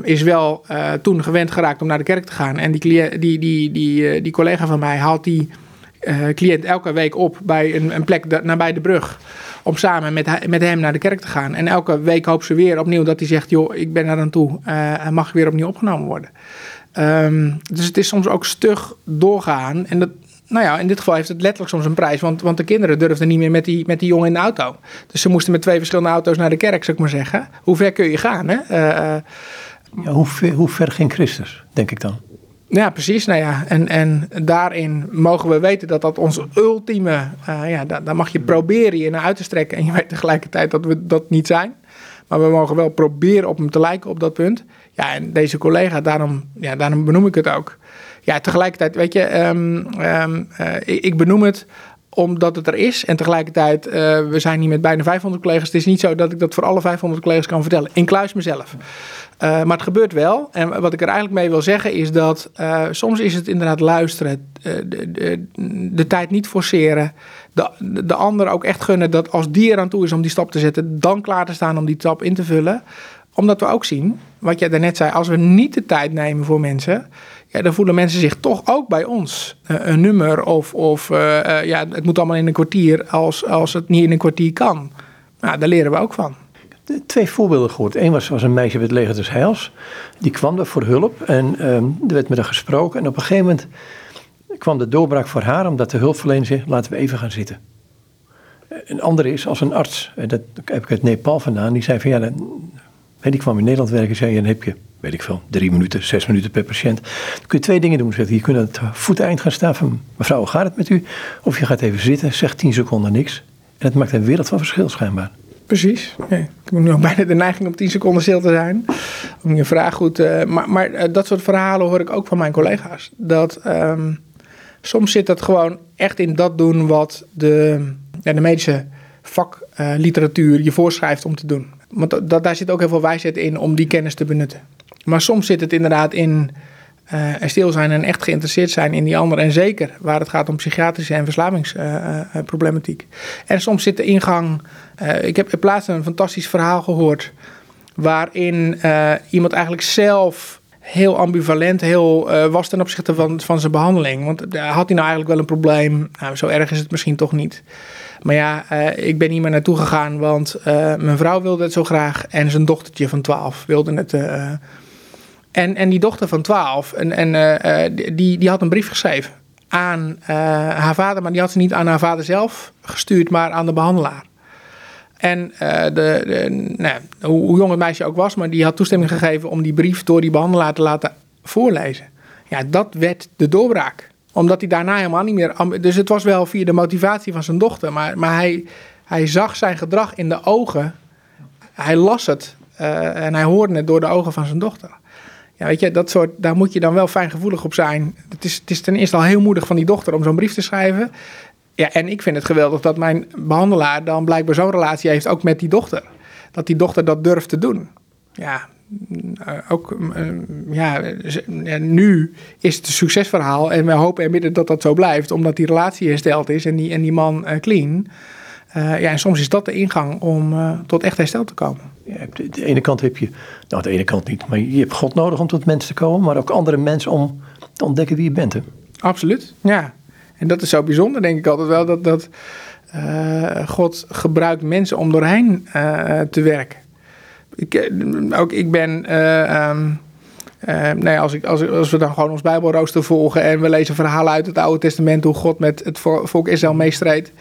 Speaker 2: Is wel toen gewend geraakt om naar de kerk te gaan. En die, die, die, die, die collega van mij haalt die cliënt elke week op bij een, een plek nabij de brug. Om samen met, met hem naar de kerk te gaan. En elke week hoopt ze weer opnieuw dat hij zegt: Joh, ik ben daar aan toe. en mag ik weer opnieuw opgenomen worden. Um, dus het is soms ook stug doorgaan. En dat, nou ja, in dit geval heeft het letterlijk soms een prijs. Want, want de kinderen durfden niet meer met die, met die jongen in de auto. Dus ze moesten met twee verschillende auto's naar de kerk, zou ik maar zeggen. Hoe ver kun je gaan, hè?
Speaker 1: Ja, hoe, ver, hoe ver ging Christus, denk ik dan?
Speaker 2: Ja, precies. Nou ja, en, en daarin mogen we weten dat dat onze ultieme... Uh, ja, daar, daar mag je proberen je naar uit te strekken. En je weet tegelijkertijd dat we dat niet zijn. Maar we mogen wel proberen op hem te lijken op dat punt. Ja, en deze collega, daarom, ja, daarom benoem ik het ook ja, tegelijkertijd, weet je, um, um, uh, ik benoem het omdat het er is. En tegelijkertijd, uh, we zijn hier met bijna 500 collega's. Het is niet zo dat ik dat voor alle 500 collega's kan vertellen. Inkluis mezelf. Uh, maar het gebeurt wel. En wat ik er eigenlijk mee wil zeggen is dat uh, soms is het inderdaad luisteren. De, de, de, tijd niet forceren. De, de ander ook echt gunnen dat als die eraan toe is om die stap te zetten, dan klaar te staan om die stap in te vullen. Omdat we ook zien, wat jij daarnet zei, als we niet de tijd nemen voor mensen, ja, dan voelen mensen zich toch ook bij ons een nummer of, of ja, het moet allemaal in een kwartier als, als het niet in een kwartier kan. Nou, daar leren we ook van.
Speaker 1: Twee voorbeelden gehoord. Eén was, was een meisje bij het leger Heils. Die kwam er voor hulp en um, er werd met haar gesproken. En op een gegeven moment kwam de doorbraak voor haar, omdat de hulpverlener zei, laten we even gaan zitten. Een andere is als een arts, dat heb ik uit Nepal vandaan, die zei van ja, dan, die kwam in Nederland werken, zei dan heb je weet ik veel, drie minuten, zes minuten per patiënt. Dan kun je twee dingen doen. Je kunt aan het voeteind gaan staan van mevrouw, hoe gaat het met u? Of je gaat even zitten, zegt tien seconden niks. En het maakt een wereld van verschil schijnbaar.
Speaker 2: Precies. Ik heb nu ook bijna de neiging om tien seconden stil te zijn. Om je vraag goed... Uh, maar maar uh, dat soort verhalen hoor ik ook van mijn collega's. Dat um, soms zit dat gewoon echt in dat doen wat de, ja, de medische vakliteratuur je voorschrijft om te doen. Want dat, daar zit ook heel veel wijsheid in om die kennis te benutten. Maar soms zit het inderdaad in uh, stil zijn en echt geïnteresseerd zijn in die ander. En zeker waar het gaat om psychiatrische en verslavingsproblematiek. Uh, en soms zit de ingang. Uh, ik heb in plaats een fantastisch verhaal gehoord. Waarin iemand eigenlijk zelf heel ambivalent heel, was ten opzichte van, van zijn behandeling. Want had hij nou eigenlijk wel een probleem? Nou, zo erg is het misschien toch niet. Maar ja, ik ben hier maar naartoe gegaan, want mijn vrouw wilde het zo graag. En zijn dochtertje van 12 wilde het en, en die dochter van 12, en, en, uh, die, die had een brief geschreven aan uh, haar vader, maar die had ze niet aan haar vader zelf gestuurd, maar aan de behandelaar. En de, de, nou, hoe, jong het meisje ook was, maar die had toestemming gegeven om die brief door die behandelaar te laten voorlezen. Ja, dat werd de doorbraak. Omdat hij daarna helemaal niet meer. Dus het was wel via de motivatie van zijn dochter, maar, maar hij, hij zag zijn gedrag in de ogen. Hij las het en hij hoorde het door de ogen van zijn dochter. Ja, weet je, dat soort, daar moet je dan wel fijngevoelig op zijn. Het is, het is ten eerste al heel moedig van die dochter om zo'n brief te schrijven. Ja, en ik vind het geweldig dat mijn behandelaar dan blijkbaar zo'n relatie heeft ook met die dochter. Dat die dochter dat durft te doen. Ja, eh, ook eh, ja, nu is het een succesverhaal en we hopen en dat dat zo blijft, omdat die relatie hersteld is en die, en die man uh, clean. Ja, en soms is dat de ingang om tot echt herstel te komen.
Speaker 1: Je hebt, de, ene kant heb je, nou de ene kant niet, maar je hebt God nodig om tot mensen te komen, maar ook andere mensen om te ontdekken wie je bent. Hè?
Speaker 2: Absoluut, ja. En dat is zo bijzonder, denk ik altijd wel, dat, dat uh, God gebruikt mensen om doorheen uh, te werken. Ik, eh, ook ik ben, uh, als, ik, als, we dan gewoon ons Bijbelrooster volgen en we lezen verhalen uit het Oude Testament hoe God met het volk Israël meestreed,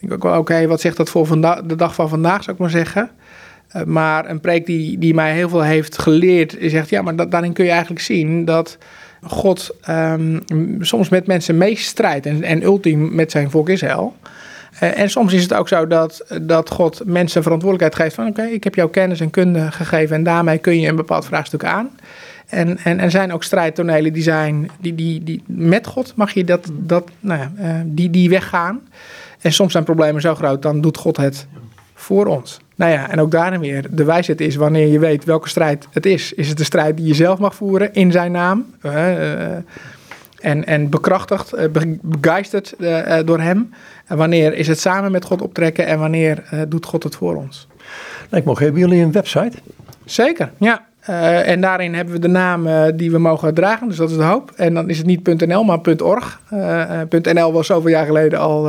Speaker 2: denk ik ook wel, oké, wat zegt dat voor de dag van vandaag, zou ik maar zeggen. Maar een preek die, die mij heel veel heeft geleerd, zegt ja, maar daarin kun je eigenlijk zien dat God um, soms met mensen meestrijdt en, en ultiem met zijn volk Israël. Uh, en soms is het ook zo dat, dat God mensen verantwoordelijkheid geeft van oké, ik heb jouw kennis en kunde gegeven en daarmee kun je een bepaald vraagstuk aan. En, en er zijn ook strijdtonelen die zijn, die, die, die met God mag je dat, dat nou ja, uh, die, die weggaan. En soms zijn problemen zo groot, dan doet God het voor ons. Nou ja, en ook daarin weer, de wijsheid is wanneer je weet welke strijd het is. Is het de strijd die je zelf mag voeren in zijn naam? Uh, en, en bekrachtigd, begeisterd door hem. En wanneer is het samen met God optrekken en wanneer doet God het voor ons?
Speaker 1: Lijkt me hebben jullie een website?
Speaker 2: Zeker, ja. Uh, en daarin hebben we de naam uh, die we mogen dragen, dus dat is de hoop. En dan is het niet .nl, maar .org. Uh, .nl was zoveel jaar geleden al,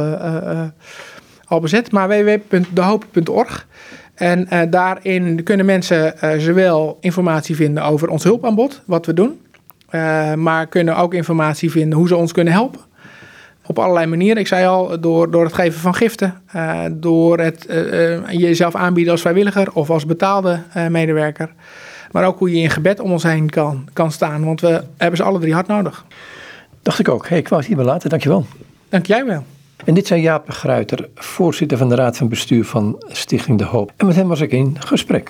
Speaker 2: al bezet, maar www.dehoop.org. En daarin kunnen mensen zowel informatie vinden over ons hulpaanbod, wat we doen, maar kunnen ook informatie vinden hoe ze ons kunnen helpen. Op allerlei manieren. Ik zei al, door, door het geven van giften, door het jezelf aanbieden als vrijwilliger of als betaalde medewerker. Maar ook hoe je in gebed om ons heen kan, kan staan. Want we hebben ze alle drie hard nodig.
Speaker 1: Dacht ik ook. Hey, ik wou het hierbij laten. Dankjewel.
Speaker 2: Dank jij wel.
Speaker 1: En dit zijn Jaap Gruiter, voorzitter van de Raad van Bestuur van Stichting De Hoop. En met hem was ik in gesprek.